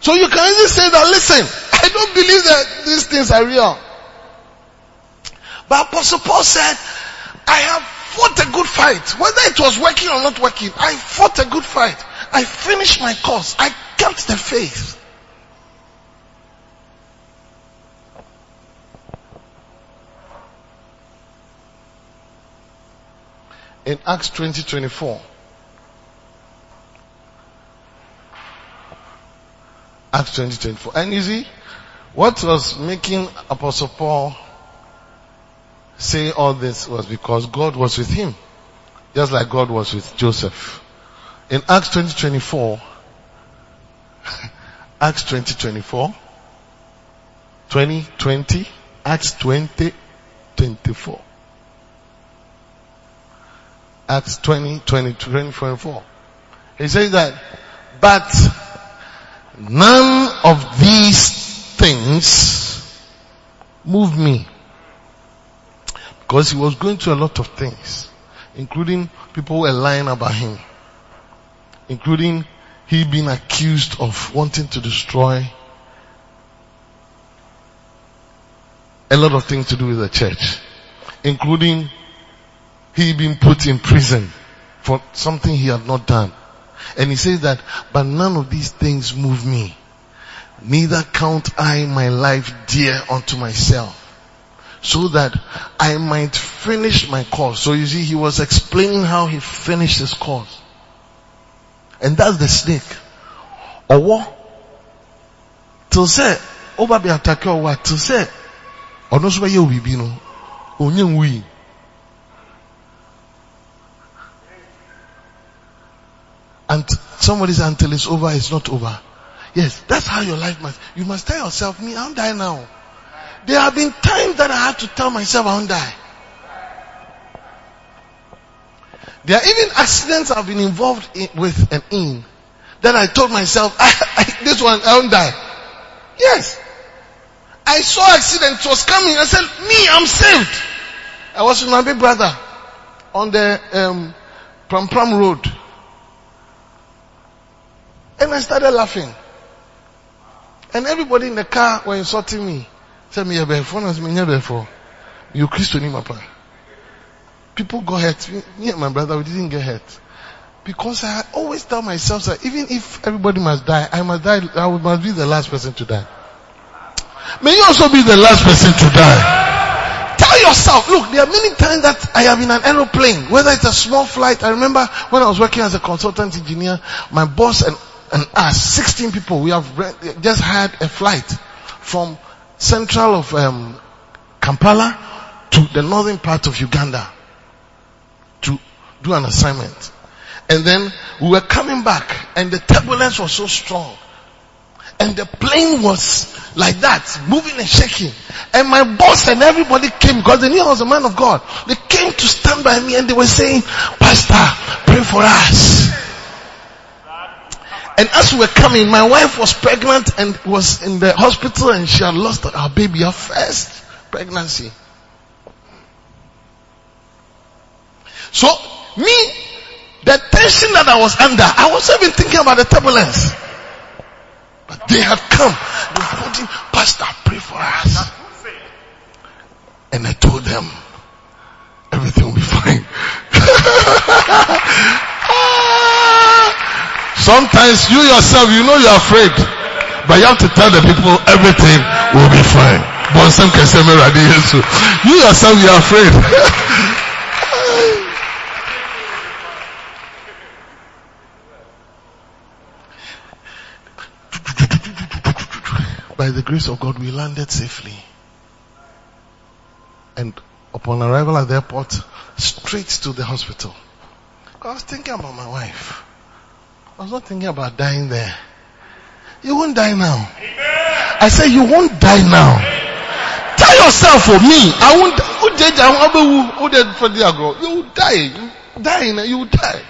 So you can easily say that, listen, I don't believe that these things are real. But Apostle Paul said, I have fought a good fight. Whether it was working or not working, I fought a good fight. I finished my course. I kept the faith. in Acts 20, 24. Acts 20, 24. And you see, what was making Apostle Paul say all this was because God was with him. Just like God was with Joseph. In Acts 20, 24, Acts 20, 24, 20, 20, Acts 20, 24. Acts 20, 20, 20, 24. He says that, but none of these things move me. Because he was going through a lot of things, including people were lying about him, including he being accused of wanting to destroy a lot of things to do with the church, including he been put in prison for something he had not done. And he says that, but none of these things move me. Neither count I my life dear unto myself. So that I might finish my course. So you see, he was explaining how he finished his course. And that's the snake. Or what? To say, oba be attack or what? Till say, or no so you will be no. We. And somebody says until it's over, it's not over. Yes, that's how your life must. You must tell yourself, me, I'm die now. There have been times that I had to tell myself I won't die. There are even accidents I've been involved in, with and in that I told myself, I, I, this one, I won't die. Yes. I saw accident, it was coming. I said, me, I'm saved. I was with my big brother on the um, Prampram Road. And I started laughing. And everybody in the car were insulting me. Phone as me before. You Christian papa. People got hurt. Me and my brother, we didn't get hurt. Because I always tell myself that even if everybody must die, I must die, I must be the last person to die. May you also be the last person to die. Tell yourself, look, there are many times that I am in an aeroplane, whether it's a small flight. I remember when I was working as a consultant engineer, my boss and and us, 16 people, we have just had a flight from central of um, Kampala to the northern part of Uganda to do an assignment. And then we were coming back and the turbulence was so strong. And the plane was like that, moving and shaking. And my boss and everybody came because they knew I was a man of God. They came to stand by me and they were saying, Pastor, pray for us. And as we were coming, my wife was pregnant and was in the hospital and she had lost her baby, her first pregnancy. So, me, the tension that I was under, I wasn't even thinking about the turbulence. But they had come. They were holding, Pastor, pray for us. And I told them, everything will be fine. Sometimes you yourself, you know you're afraid. But you have to tell the people everything will be fine. You yourself, you're afraid. By the grace of God, we landed safely. And upon arrival at the airport, straight to the hospital. I was thinking about my wife. I was not thinking about dying there. You won't die now. I said you won't die now. Tell yourself for me, I won't? You will die. You die, you will die.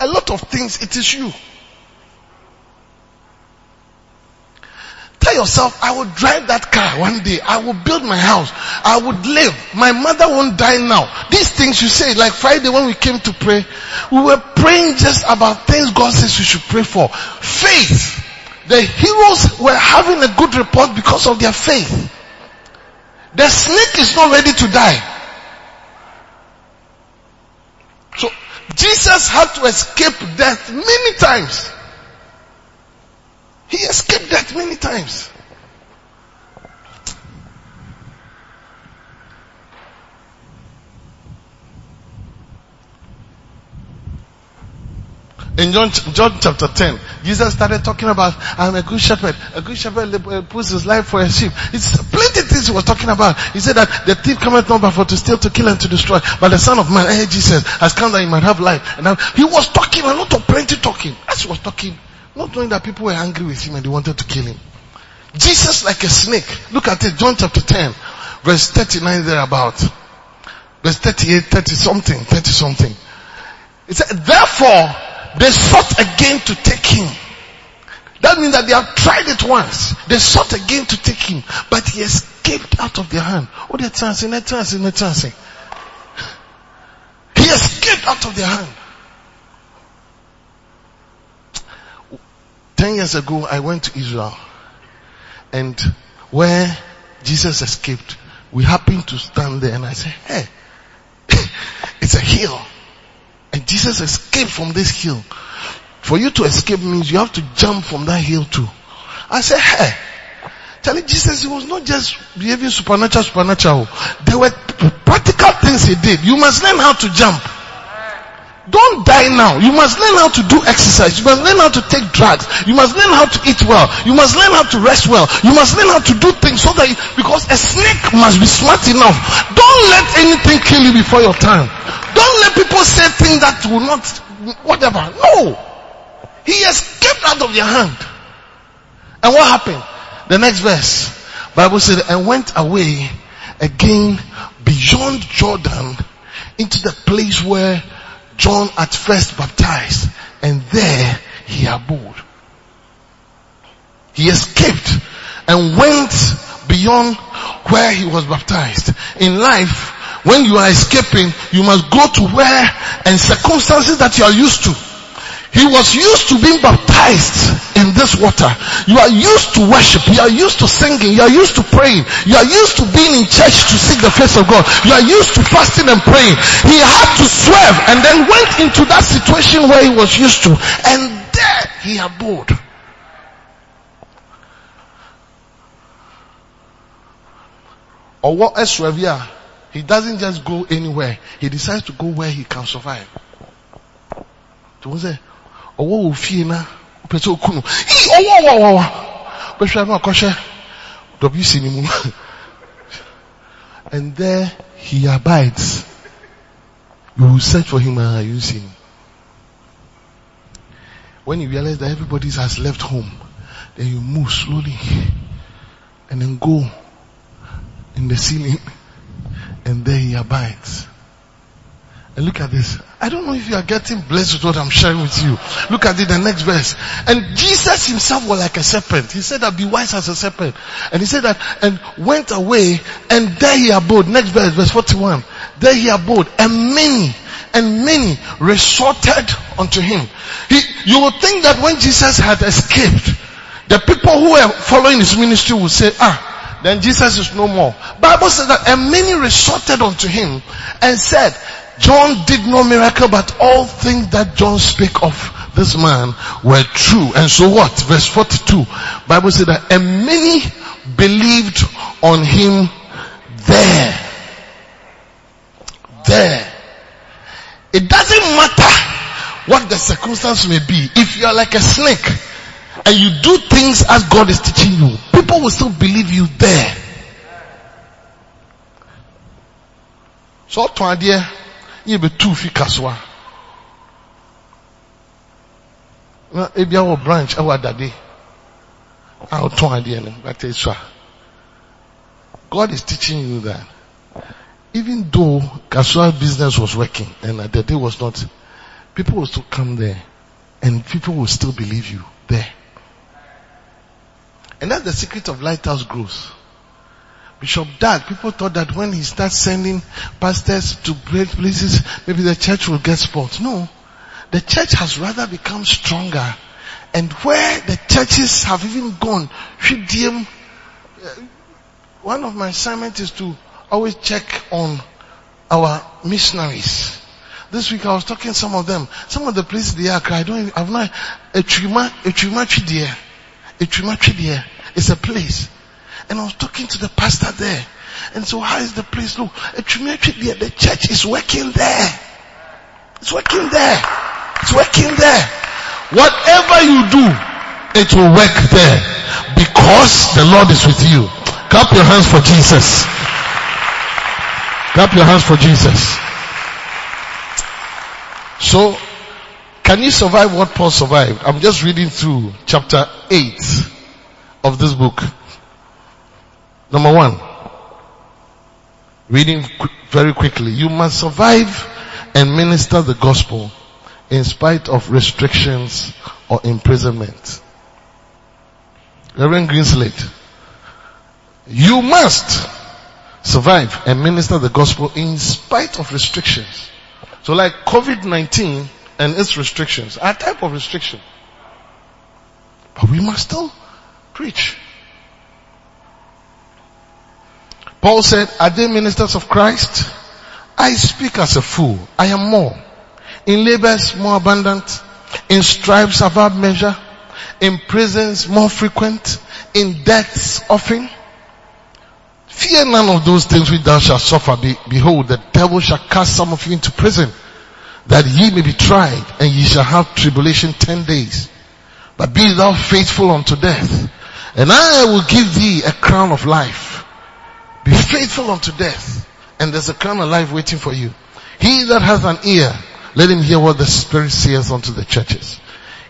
A lot of things, it is you. Tell yourself, I will drive that car one day. I will build my house. I would live. My mother won't die now. These things you say, like Friday when we came to pray, we were praying just about things God says we should pray for. Faith. The heroes were having a good report because of their faith. The snake is not ready to die. So Jesus had to escape death many times. He escaped death many times. In John, John chapter 10, Jesus started talking about, I'm a good shepherd. A good shepherd uh, puts his life for a sheep. It's plenty things he was talking about. He said that the thief cometh not but for to steal, to kill, and to destroy. But the son of man, eh, Jesus, has come that he might have life. And he was talking a lot of plenty talking. As he was talking, not knowing that people were angry with him and they wanted to kill him. Jesus like a snake. Look at it, John chapter 10, verse 39 thereabout. Verse 38, 30 something, 30 something. It said, therefore, they sought again to take him. That means that they have tried it once. They sought again to take him, but he escaped out of their hand. Oh, they're chancing, they're chancing, they're chancing. He escaped out of their hand. Ten years ago, I went to Israel and where Jesus escaped, we happened to stand there and I said, hey, it's a hill. And Jesus escaped from this hill. For you to escape means you have to jump from that hill too. I said, hey, telling Jesus he was not just behaving supernatural, supernatural. There were practical things he did. You must learn how to jump. Don't die now. You must learn how to do exercise. You must learn how to take drugs. You must learn how to eat well. You must learn how to rest well. You must learn how to do things so that, you, because a snake must be smart enough. Don't let anything kill you before your time. Don't let people say things that will not, whatever. No. He escaped out of your hand. And what happened? The next verse. Bible said, and went away again beyond Jordan into the place where John at first baptized and there he abode. He escaped and went beyond where he was baptized. In life, when you are escaping, you must go to where and circumstances that you are used to. He was used to being baptized in this water. You are used to worship. You are used to singing. You are used to praying. You are used to being in church to seek the face of God. You are used to fasting and praying. He had to swerve and then went into that situation where he was used to. And there he abode. Or what else he doesn't just go anywhere. He decides to go where he can survive. So na wc mu and there he abides. You will search for him and you see him. When you realize that everybody has left home then you move slowly and then go in the ceiling. And there he abides and look at this. I don't know if you are getting blessed with what I'm sharing with you. Look at it, the next verse. And Jesus himself was like a serpent. He said that be wise as a serpent. And he said that and went away and there he abode. Next verse, verse 41. There he abode and many and many resorted unto him. He, you would think that when Jesus had escaped, the people who were following his ministry would say, ah, then Jesus is no more. Bible says that and many resorted unto him and said, John did no miracle, but all things that John spake of this man were true. And so what? Verse 42. Bible said that, and many believed on him there. There. It doesn't matter what the circumstance may be. If you are like a snake and you do things as God is teaching you, people will still believe you there. So ɔtɔn adeɛ yɛ bɛ tu fi kasoa. Na ebi awɔ branch ɛwɔ adade a ɔtɔn adeɛ no bata esua. God is teaching you that even though Kasoa business was working and Adade was not, people will still come there and people will still believe you there. And that's the secret of lighthouse growth. Bishop Dag, people thought that when he starts sending pastors to great places, maybe the church will get spoiled. No. The church has rather become stronger. And where the churches have even gone, them, uh, one of my assignments is to always check on our missionaries. This week I was talking to some of them. Some of the places they are, I don't, I've not, Echuma, Echuma Chidia. Echuma Chidia. It's a place. And I was talking to the pastor there. And so how is the place? Look, the church is working there. It's working there. It's working there. Whatever you do, it will work there. Because the Lord is with you. Clap your hands for Jesus. Clap your hands for Jesus. So, can you survive what Paul survived? I'm just reading through chapter 8 of this book. Number one, reading qu- very quickly. You must survive and minister the gospel in spite of restrictions or imprisonment. Reverend Greenslade, you must survive and minister the gospel in spite of restrictions. So like COVID-19 and its restrictions a type of restriction. But we must still preach. Paul said, are they ministers of Christ? I speak as a fool. I am more. In labors more abundant. In stripes above measure. In prisons more frequent. In deaths often. Fear none of those things which thou shalt suffer. Be, behold, the devil shall cast some of you into prison, that ye may be tried, and ye shall have tribulation ten days. But be thou faithful unto death, and I will give thee a crown of life. Be faithful unto death, and there's a crown of life waiting for you. He that has an ear, let him hear what the Spirit says unto the churches.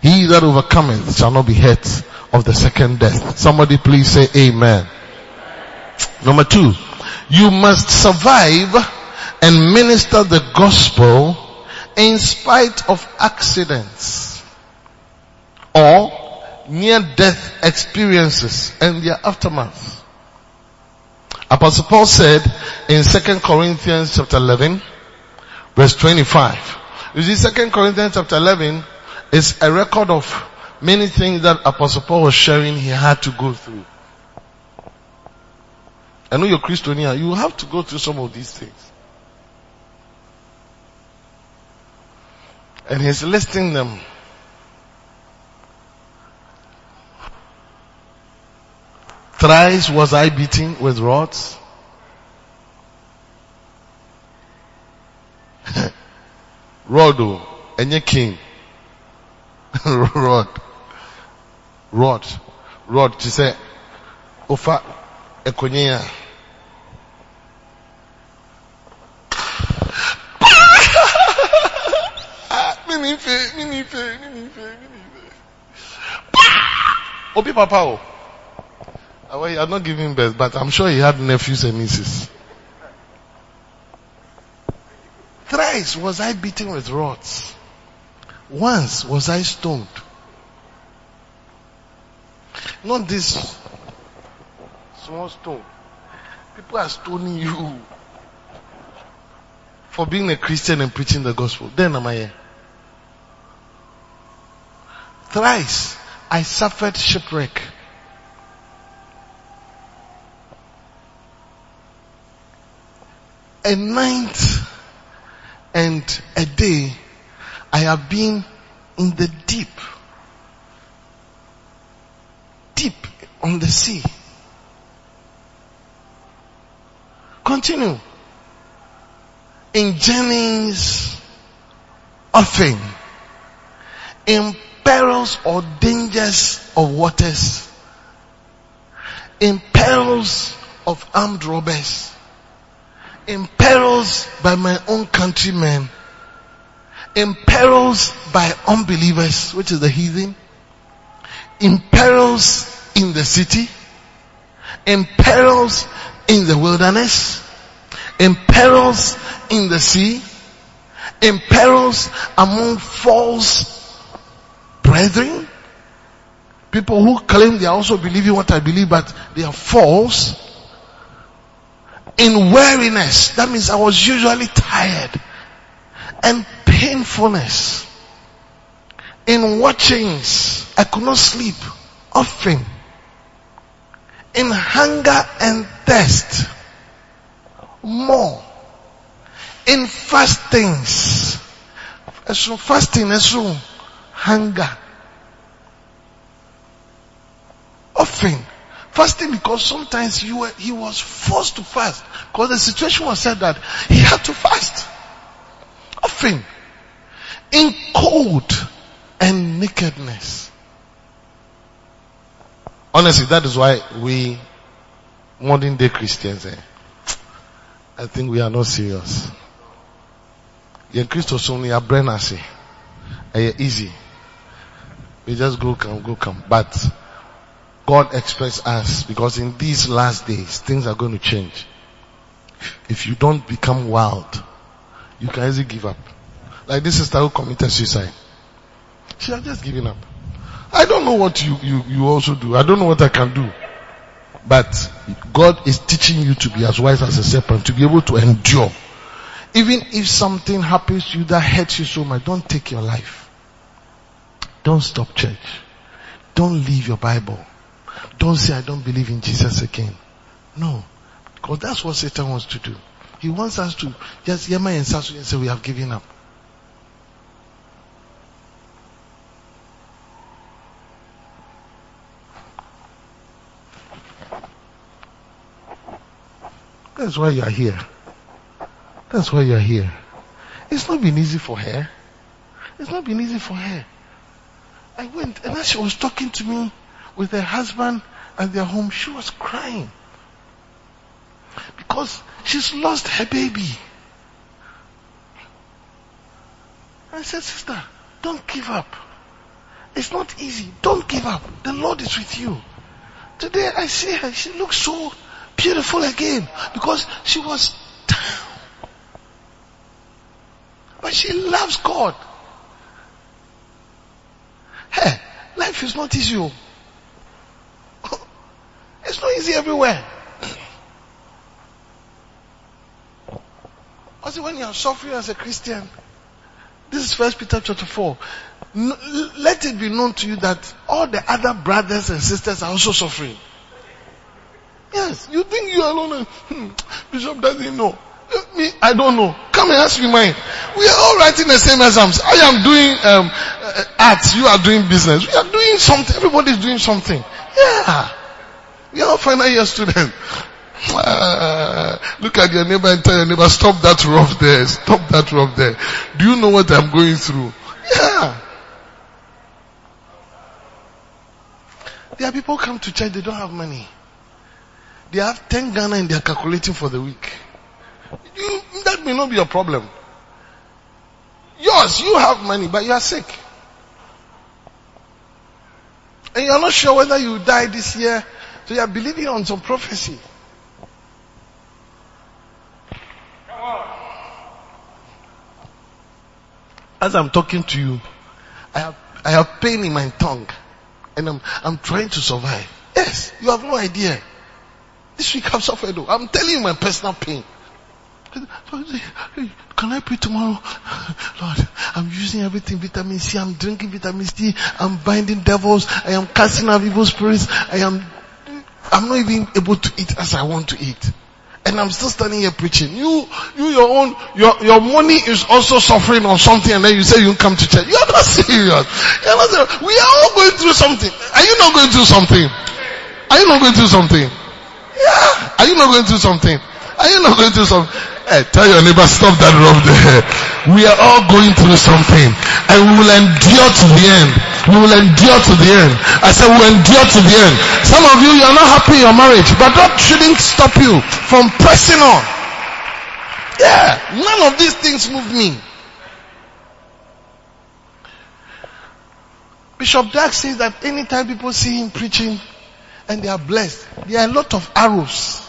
He that overcometh shall not be hurt of the second death. Somebody please say amen. Number two, you must survive and minister the gospel in spite of accidents or near death experiences and their aftermath. Apostle Paul said in 2 Corinthians chapter 11 verse 25. You see 2 Corinthians chapter 11 is a record of many things that Apostle Paul was sharing he had to go through. I know you're Christian here. You have to go through some of these things. And he's listing them. Thrice was I beaten with rods. Rod, oh, and you king. Rod. Rod. Rod, she said, Ofa, Ekonya. Minife, minife, minife, minife. Obi Papa, oh. Well, he had not given birth, but I'm sure he had nephews and nieces. Thrice was I beaten with rods. Once was I stoned. Not this small stone. People are stoning you for being a Christian and preaching the gospel. Then am I here? Thrice I suffered shipwreck. A night and a day I have been in the deep. Deep on the sea. Continue. In journeys often. In perils or dangers of waters. in perils of armed robbers, in perils by my own countrymen, in perils by unbelievers, which is the heathen, in perils in the city, in perils in the wilderness, in perils in the sea, in perils among false brethren, people who claim they are also believing what I believe, but they are false. In weariness, that means I was usually tired. And painfulness. In watchings, I could not sleep often. In hunger and thirst, more. In fastings, fasting, so hunger. Often. Fasting because sometimes he, were, he was forced to fast. Because the situation was said that he had to fast. Often. In cold and nakedness. Honestly, that is why we modern day Christians, eh, I think we are not serious. Yeah, Christos only a brain say, eh, easy. We just go come, go come. But God expects us because in these last days, things are going to change. If you don't become wild, you can easily give up. Like this sister who committed suicide. She has just given up. I don't know what you, you, you also do. I don't know what I can do. But God is teaching you to be as wise as a serpent, to be able to endure. Even if something happens to you that hurts you so much, don't take your life. Don't stop church. Don't leave your Bible. Don't say I don't believe in Jesus again. No. Because that's what Satan wants to do. He wants us to just yama and say we have given up. That's why you are here. That's why you are here. It's not been easy for her. It's not been easy for her. I went and as she was talking to me with her husband at their home, she was crying. Because she's lost her baby. I said, sister, don't give up. It's not easy. Don't give up. The Lord is with you. Today I see her. She looks so beautiful again because she was down. But she loves God. Hey, life is not easy. Oh. It's not easy everywhere. Also, when you are suffering as a Christian, this is First Peter chapter four. Let it be known to you that all the other brothers and sisters are also suffering. Yes, you think you are alone. Hmm, Bishop doesn't know. Me, I don't know. Come and ask me mine. We are all writing the same exams. I am doing um, uh, arts. You are doing business. We are doing something. Everybody is doing something. Yeah. Are a final year student. Uh, look at your neighbor and tell your neighbor, stop that rough there. Stop that rough there. Do you know what I'm going through? Yeah. There are people come to church, they don't have money. They have 10 Ghana and they are calculating for the week. You, that may not be a problem. Yours, you have money, but you are sick. And you are not sure whether you die this year. So you are believing on some prophecy. As I'm talking to you, I have, I have pain in my tongue. And I'm, I'm trying to survive. Yes, you have no idea. This week I've suffered. though. I'm telling you my personal pain. Can I pray tomorrow? Lord, I'm using everything vitamin C. I'm drinking vitamin C. I'm binding devils. I am casting out evil spirits. I am, I'm not even able to eat as I want to eat. And I'm still standing here preaching. You, you, your own, your, your money is also suffering on something and then you say you come to church. You're not serious. You're not serious. We are all going through something. Are you not going through something? Are you not going through something? Yeah. Are you not going through something? Are you not going through something? Hey, tell your neighbor, stop that rub there. We are all going through something and we will endure to the end. We will endure to the end. I said we'll endure to the end. Some of you, you're not happy in your marriage, but that shouldn't stop you from pressing on. Yeah, none of these things move me. Bishop Dag says that anytime people see him preaching and they are blessed, there are a lot of arrows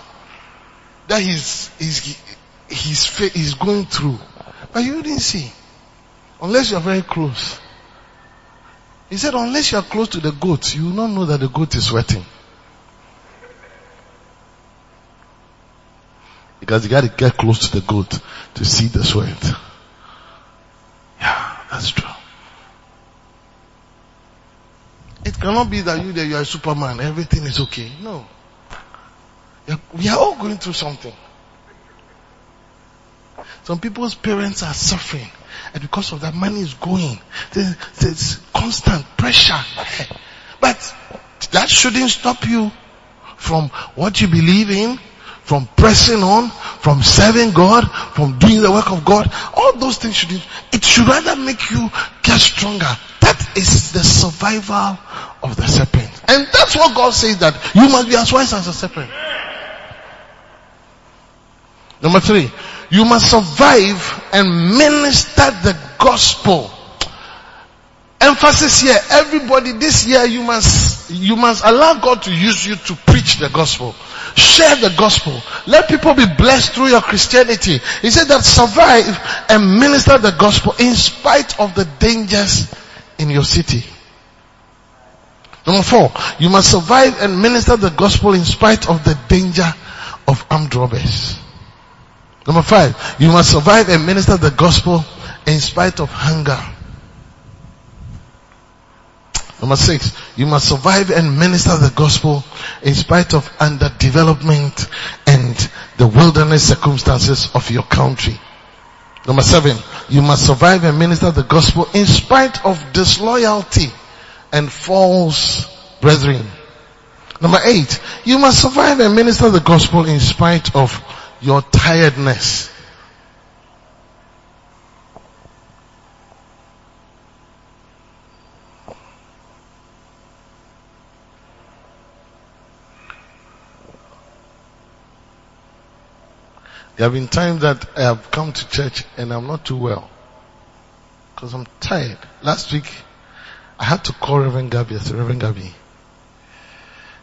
that he's, he's, he's, he's going through. But you didn't see. Unless you're very close. He said, unless you're close to the goat, you will not know that the goat is sweating. Because you got to get close to the goat to see the sweat. Yeah, that's true. It cannot be that you that you are superman, everything is okay. No. We are all going through something. Some people's parents are suffering. And because of that, money is going. There's, there's constant pressure. But that shouldn't stop you from what you believe in, from pressing on, from serving God, from doing the work of God. All those things should, it should rather make you get stronger. That is the survival of the serpent. And that's what God says that you must be as wise as a serpent. Number three, you must survive and minister the gospel. Emphasis here, everybody this year you must, you must allow God to use you to preach the gospel. Share the gospel. Let people be blessed through your Christianity. He said that survive and minister the gospel in spite of the dangers in your city. Number four, you must survive and minister the gospel in spite of the danger of armed robbers. Number five, you must survive and minister the gospel in spite of hunger. Number six, you must survive and minister the gospel in spite of underdevelopment and the wilderness circumstances of your country. Number seven, you must survive and minister the gospel in spite of disloyalty and false brethren. Number eight, you must survive and minister the gospel in spite of your tiredness. There have been times that I have come to church and I'm not too well. Because I'm tired. Last week, I had to call Reverend Gabby. I said, Reverend Gabby,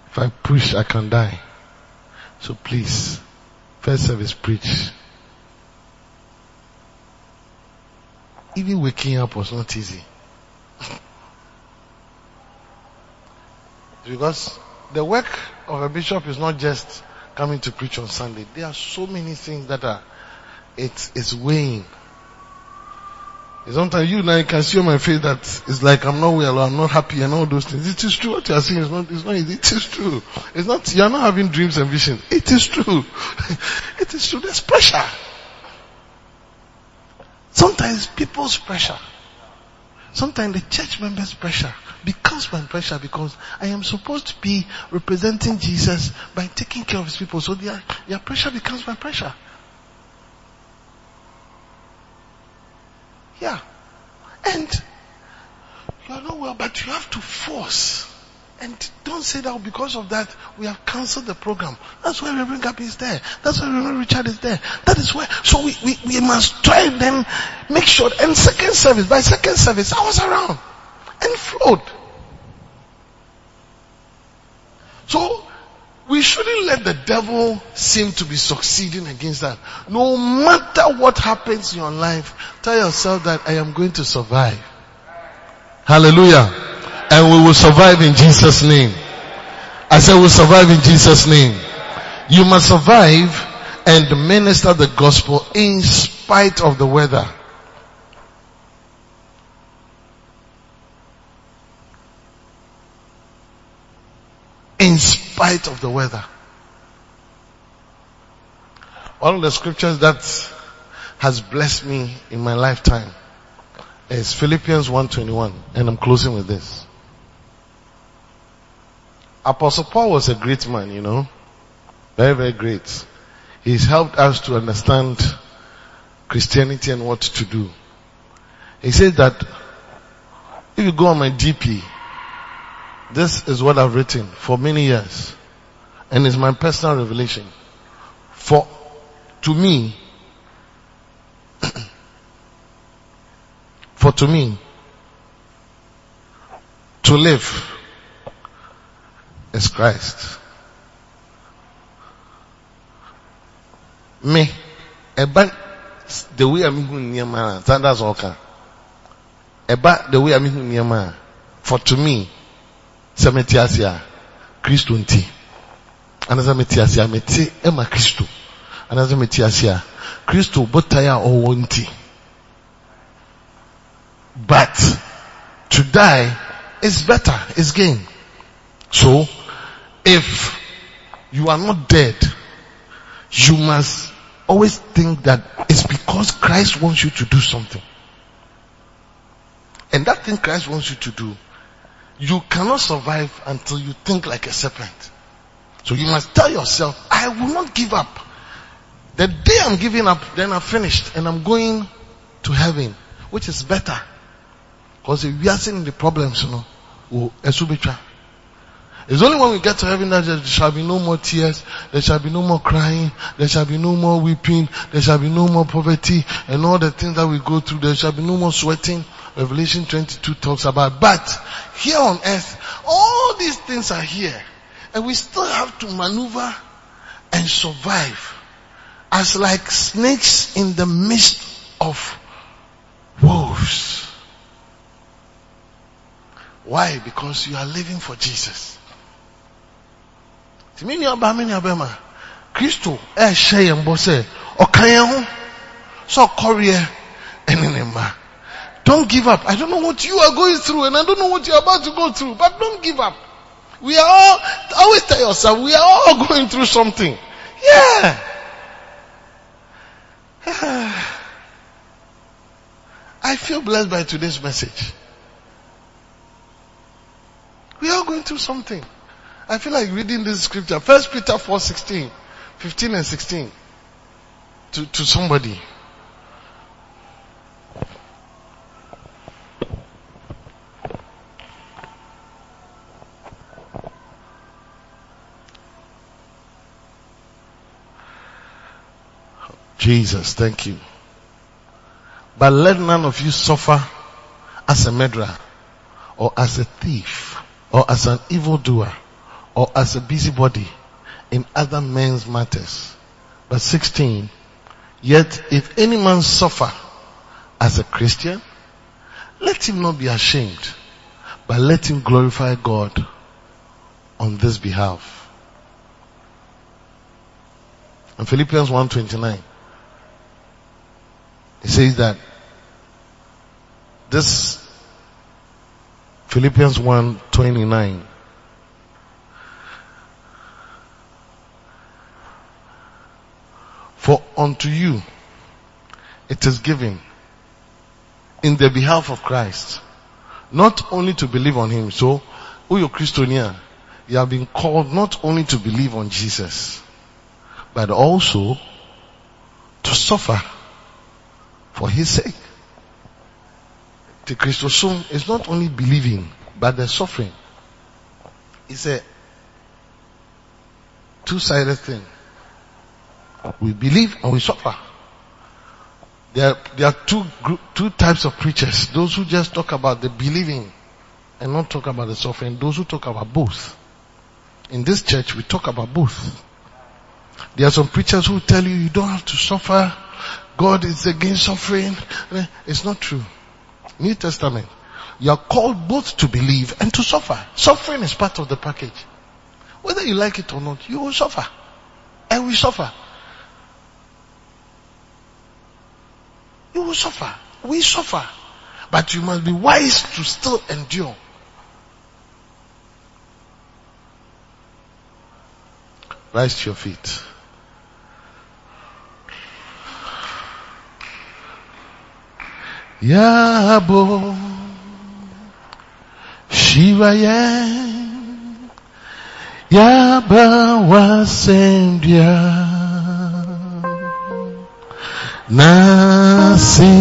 if I push, I can die. So please, First service preach. Even waking up was not easy. because the work of a bishop is not just coming to preach on Sunday. There are so many things that are, it's, it's weighing. Sometimes you now can see on my face that it's like I'm not well, I'm not happy and all those things. It is true. What you are saying is not, it's not. It is true. It's not, you are not having dreams and visions. It is true. it is true. There's pressure. Sometimes people's pressure. Sometimes the church members' pressure becomes my pressure because I am supposed to be representing Jesus by taking care of his people. So their, their pressure becomes my pressure. Yeah. And you are not well, but you have to force. And don't say that because of that we have cancelled the program. That's why Reverend Gabby is there. That's why Reverend Richard is there. That is why. So we, we, we must try then make sure. And second service, by second service, I was around and flowed. So we shouldn't let the devil seem to be succeeding against that. No matter what happens in your life, tell yourself that I am going to survive. Hallelujah. And we will survive in Jesus name. I said we'll survive in Jesus name. You must survive and minister the gospel in spite of the weather. in spite of the weather. One of the scriptures that has blessed me in my lifetime is Philippians 1.21 and I'm closing with this. Apostle Paul was a great man, you know. Very, very great. He's helped us to understand Christianity and what to do. He said that If you go on my GP, this is what I've written for many years. And it's my personal revelation. For, to me, for to me, to live is Christ. Me, eba the way I'm hu nneɛma a that's all. Eba the way I'm hu nneɛma a for to me sɛ mete ase a Kristo nti. Anasɛ mete ase a mete ɛma Kristo. Anasɛ mete ase a Kristo botae a ɔwɔ nti. But to die is better, is gain. So if you are not dead, you must always think that it's because Christ wants you to do something. And that thing Christ wants you to do, you cannot survive until you think like a serpent. So you must tell yourself, I will not give up. The day I'm giving up, then I'm finished and I'm going to heaven, which is better. Because if we are seeing the problems, you know. It's only when we get to heaven that there shall be no more tears, there shall be no more crying, there shall be no more weeping, there shall be no more poverty, and all the things that we go through, there shall be no more sweating. Revelation 22 talks about. But here on earth, all these things are here, and we still have to maneuver and survive as like snakes in the midst of wolves. Why? Because you are living for Jesus. Tìmí yẹn ho, sọ ọkọ̀rì ẹ̀ ẹni. Don't give up. I don't know what you are going through and I don't know what you are about to go through, but don't give up. We are all, always tell yourself, we are all going through something. Yeah. I feel blessed by today's message. We are going through something. I feel like reading this scripture. First Peter 4, 16, 15 and 16 to, to somebody. Jesus, thank you. But let none of you suffer as a murderer or as a thief or as an evildoer or as a busybody in other men's matters. But 16, yet if any man suffer as a Christian, let him not be ashamed, but let him glorify God on this behalf. In Philippians 1.29, it says that this Philippians 1.29 For unto you it is given in the behalf of Christ, not only to believe on Him. So, who you Christiania, you have been called not only to believe on Jesus, but also to suffer for His sake. The Christosom is not only believing, but the suffering. It's a two-sided thing. We believe and we suffer. There, are- there are two two types of preachers. Those who just talk about the believing and not talk about the suffering. Those who talk about both. In this church, we talk about both. There are some preachers who tell you you don't have to suffer. God is against suffering. Eh, It's not true. New Testament. You are called both to believe and to suffer. Suffering is part of the package. Whether you like it or not, you will suffer. And we suffer. You will suffer. We suffer. But you must be wise to still endure. Rise to your feet. Yabo Shivaya Yaba Wasendia Nasi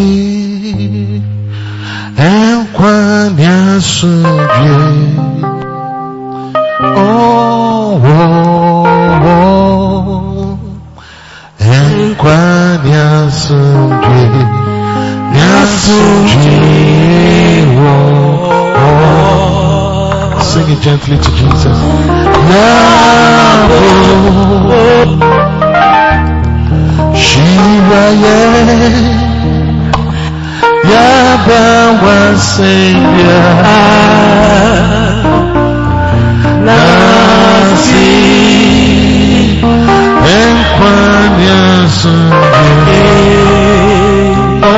Enkwanya asundwe. Oh, oh, oh. Enkwa ni Sing it gently to Jesus. Shiva Yaba wasenya Nasi Enkwanya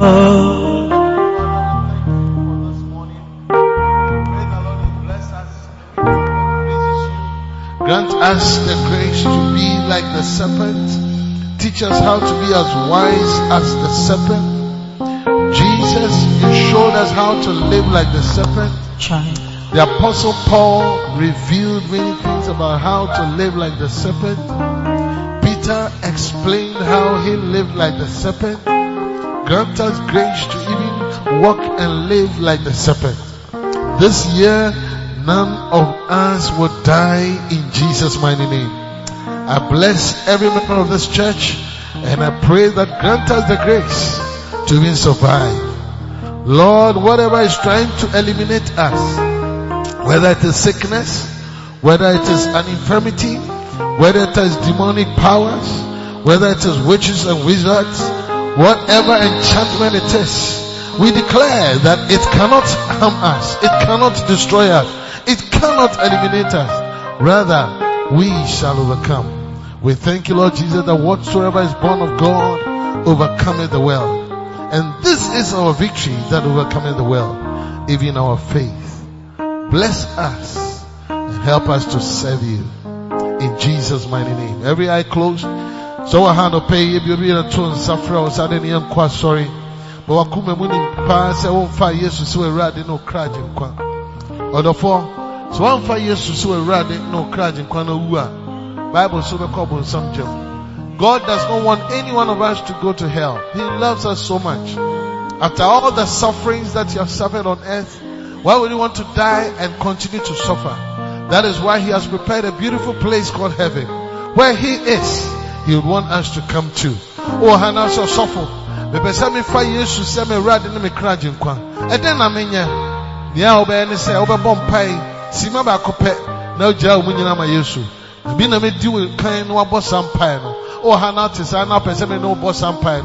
Oh. Grant us the grace to be like the serpent. Teach us how to be as wise as the serpent. Jesus, you showed us how to live like the serpent. The apostle Paul revealed about how to live like the serpent. Peter explained how he lived like the serpent. Grant us grace to even walk and live like the serpent. This year, none of us will die in Jesus' mighty name. I bless every member of this church and I pray that grant us the grace to even survive. Lord, whatever is trying to eliminate us, whether it is sickness, whether it is an infirmity, whether it is demonic powers, whether it is witches and wizards, whatever enchantment it is, we declare that it cannot harm us, it cannot destroy us, it cannot eliminate us. Rather, we shall overcome. We thank you, Lord Jesus, that whatsoever is born of God overcometh the world. And this is our victory that overcometh the world, even our faith. Bless us help us to serve you. In Jesus' mighty name. Every eye closed. So I hand pay if you be a tone suffer or suddenly I'm quite sorry. But wakuma muni pa say won't fire yesu so a rad no craj in kwa. Or four. So one fire yesu so a rad no craj in kwa no ua. Bible so be called some gem. God does not want any one of us to go to hell. He loves us so much. After all the sufferings that you have suffered on earth, why would you want to die and continue to suffer? That is why he has prepared a beautiful place called heaven. Where he is, he would want us to come to. Oh, Hannah, so suffer. Bebe sɛ mefa yesu sɛ mewurade ne me kra gye nkwa ɛdɛn na menyɛ nea wobɛyɛ ne sɛ wobɛbɔ mpae sima baako pɛ na wogyina wo mu nyina ma yesu. Ebi na medi wo kan na wabɔ saa mpae no. Wowɔ ha na te saa na wopɛ sɛ me ne wobɔ saa mpae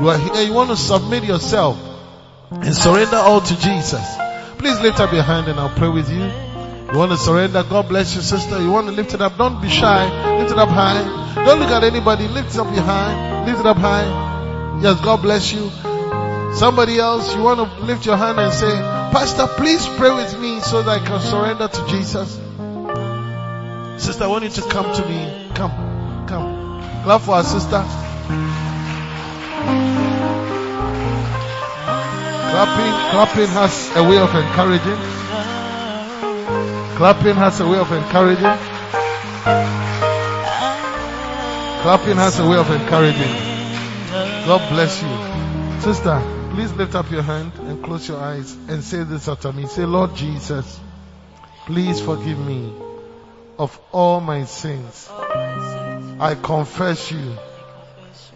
you are here you want to submit yourself and surrender all to jesus please lift up your hand and i'll pray with you you want to surrender? God bless you, sister. You want to lift it up? Don't be shy. Lift it up high. Don't look at anybody. Lift it up your high. Lift it up high. Yes, God bless you. Somebody else, you want to lift your hand and say, Pastor, please pray with me so that I can surrender to Jesus. Sister, I want you to come to me. Come. Clap for our sister. Clapping, clapping has a way of encouraging. Clapping has a way of encouraging. Clapping has a way of encouraging. God bless you. Sister, please lift up your hand and close your eyes and say this after me. Say, Lord Jesus, please forgive me of all my sins. I confess you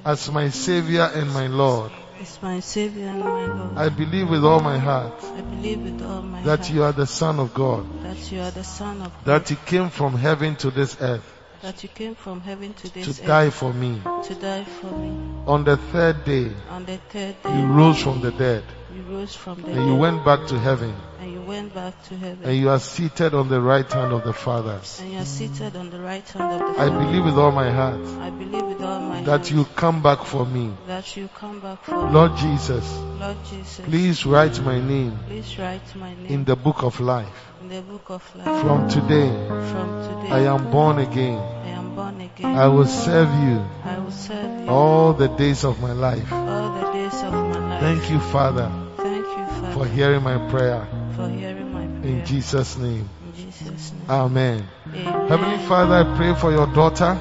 as my Savior and my Lord. It's my Savior and my Lord. I believe with all my heart I believe with all my that heart you are the Son of God, that you are the Son of God, that He came from heaven to this earth that you came from heaven to this to earth die for me. to die for me. On the third day, On the third you day, rose from the dead you rose from the and you went back to heaven and you went back to heaven. and you are seated on the right hand of the Father. and you are seated on the right hand of the I believe with all my heart I believe with all my that heart you come back for me. that you come back for me. Lord Jesus, Lord Jesus, please write my name please write my name in the book of life. The book of life. From today, From today, I am born again. I am born again. I will serve you I will serve you all the days of my life. all the days of my life. Thank you, Father, Thank you, Father, for hearing my prayer. for hearing my prayer. In Jesus' name. In Jesus' name. Amen. Amen. Heavenly Father, I pray for your daughter.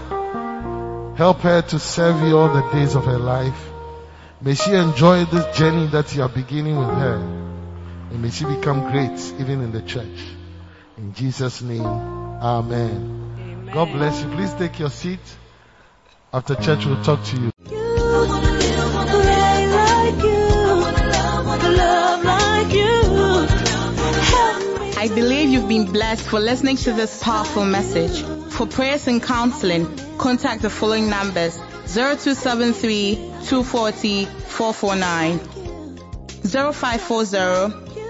Help her to serve you all the days of her life. May she enjoy this journey that you are beginning with her. And may she become great even in the church. In Jesus' name, Amen. Amen. God bless you. Please take your seat. After church, we'll talk to you. Pray like you. Love like you. Help me. I believe you've been blessed for listening to this powerful message. For prayers and counseling, contact the following numbers 0273 240 449, 0540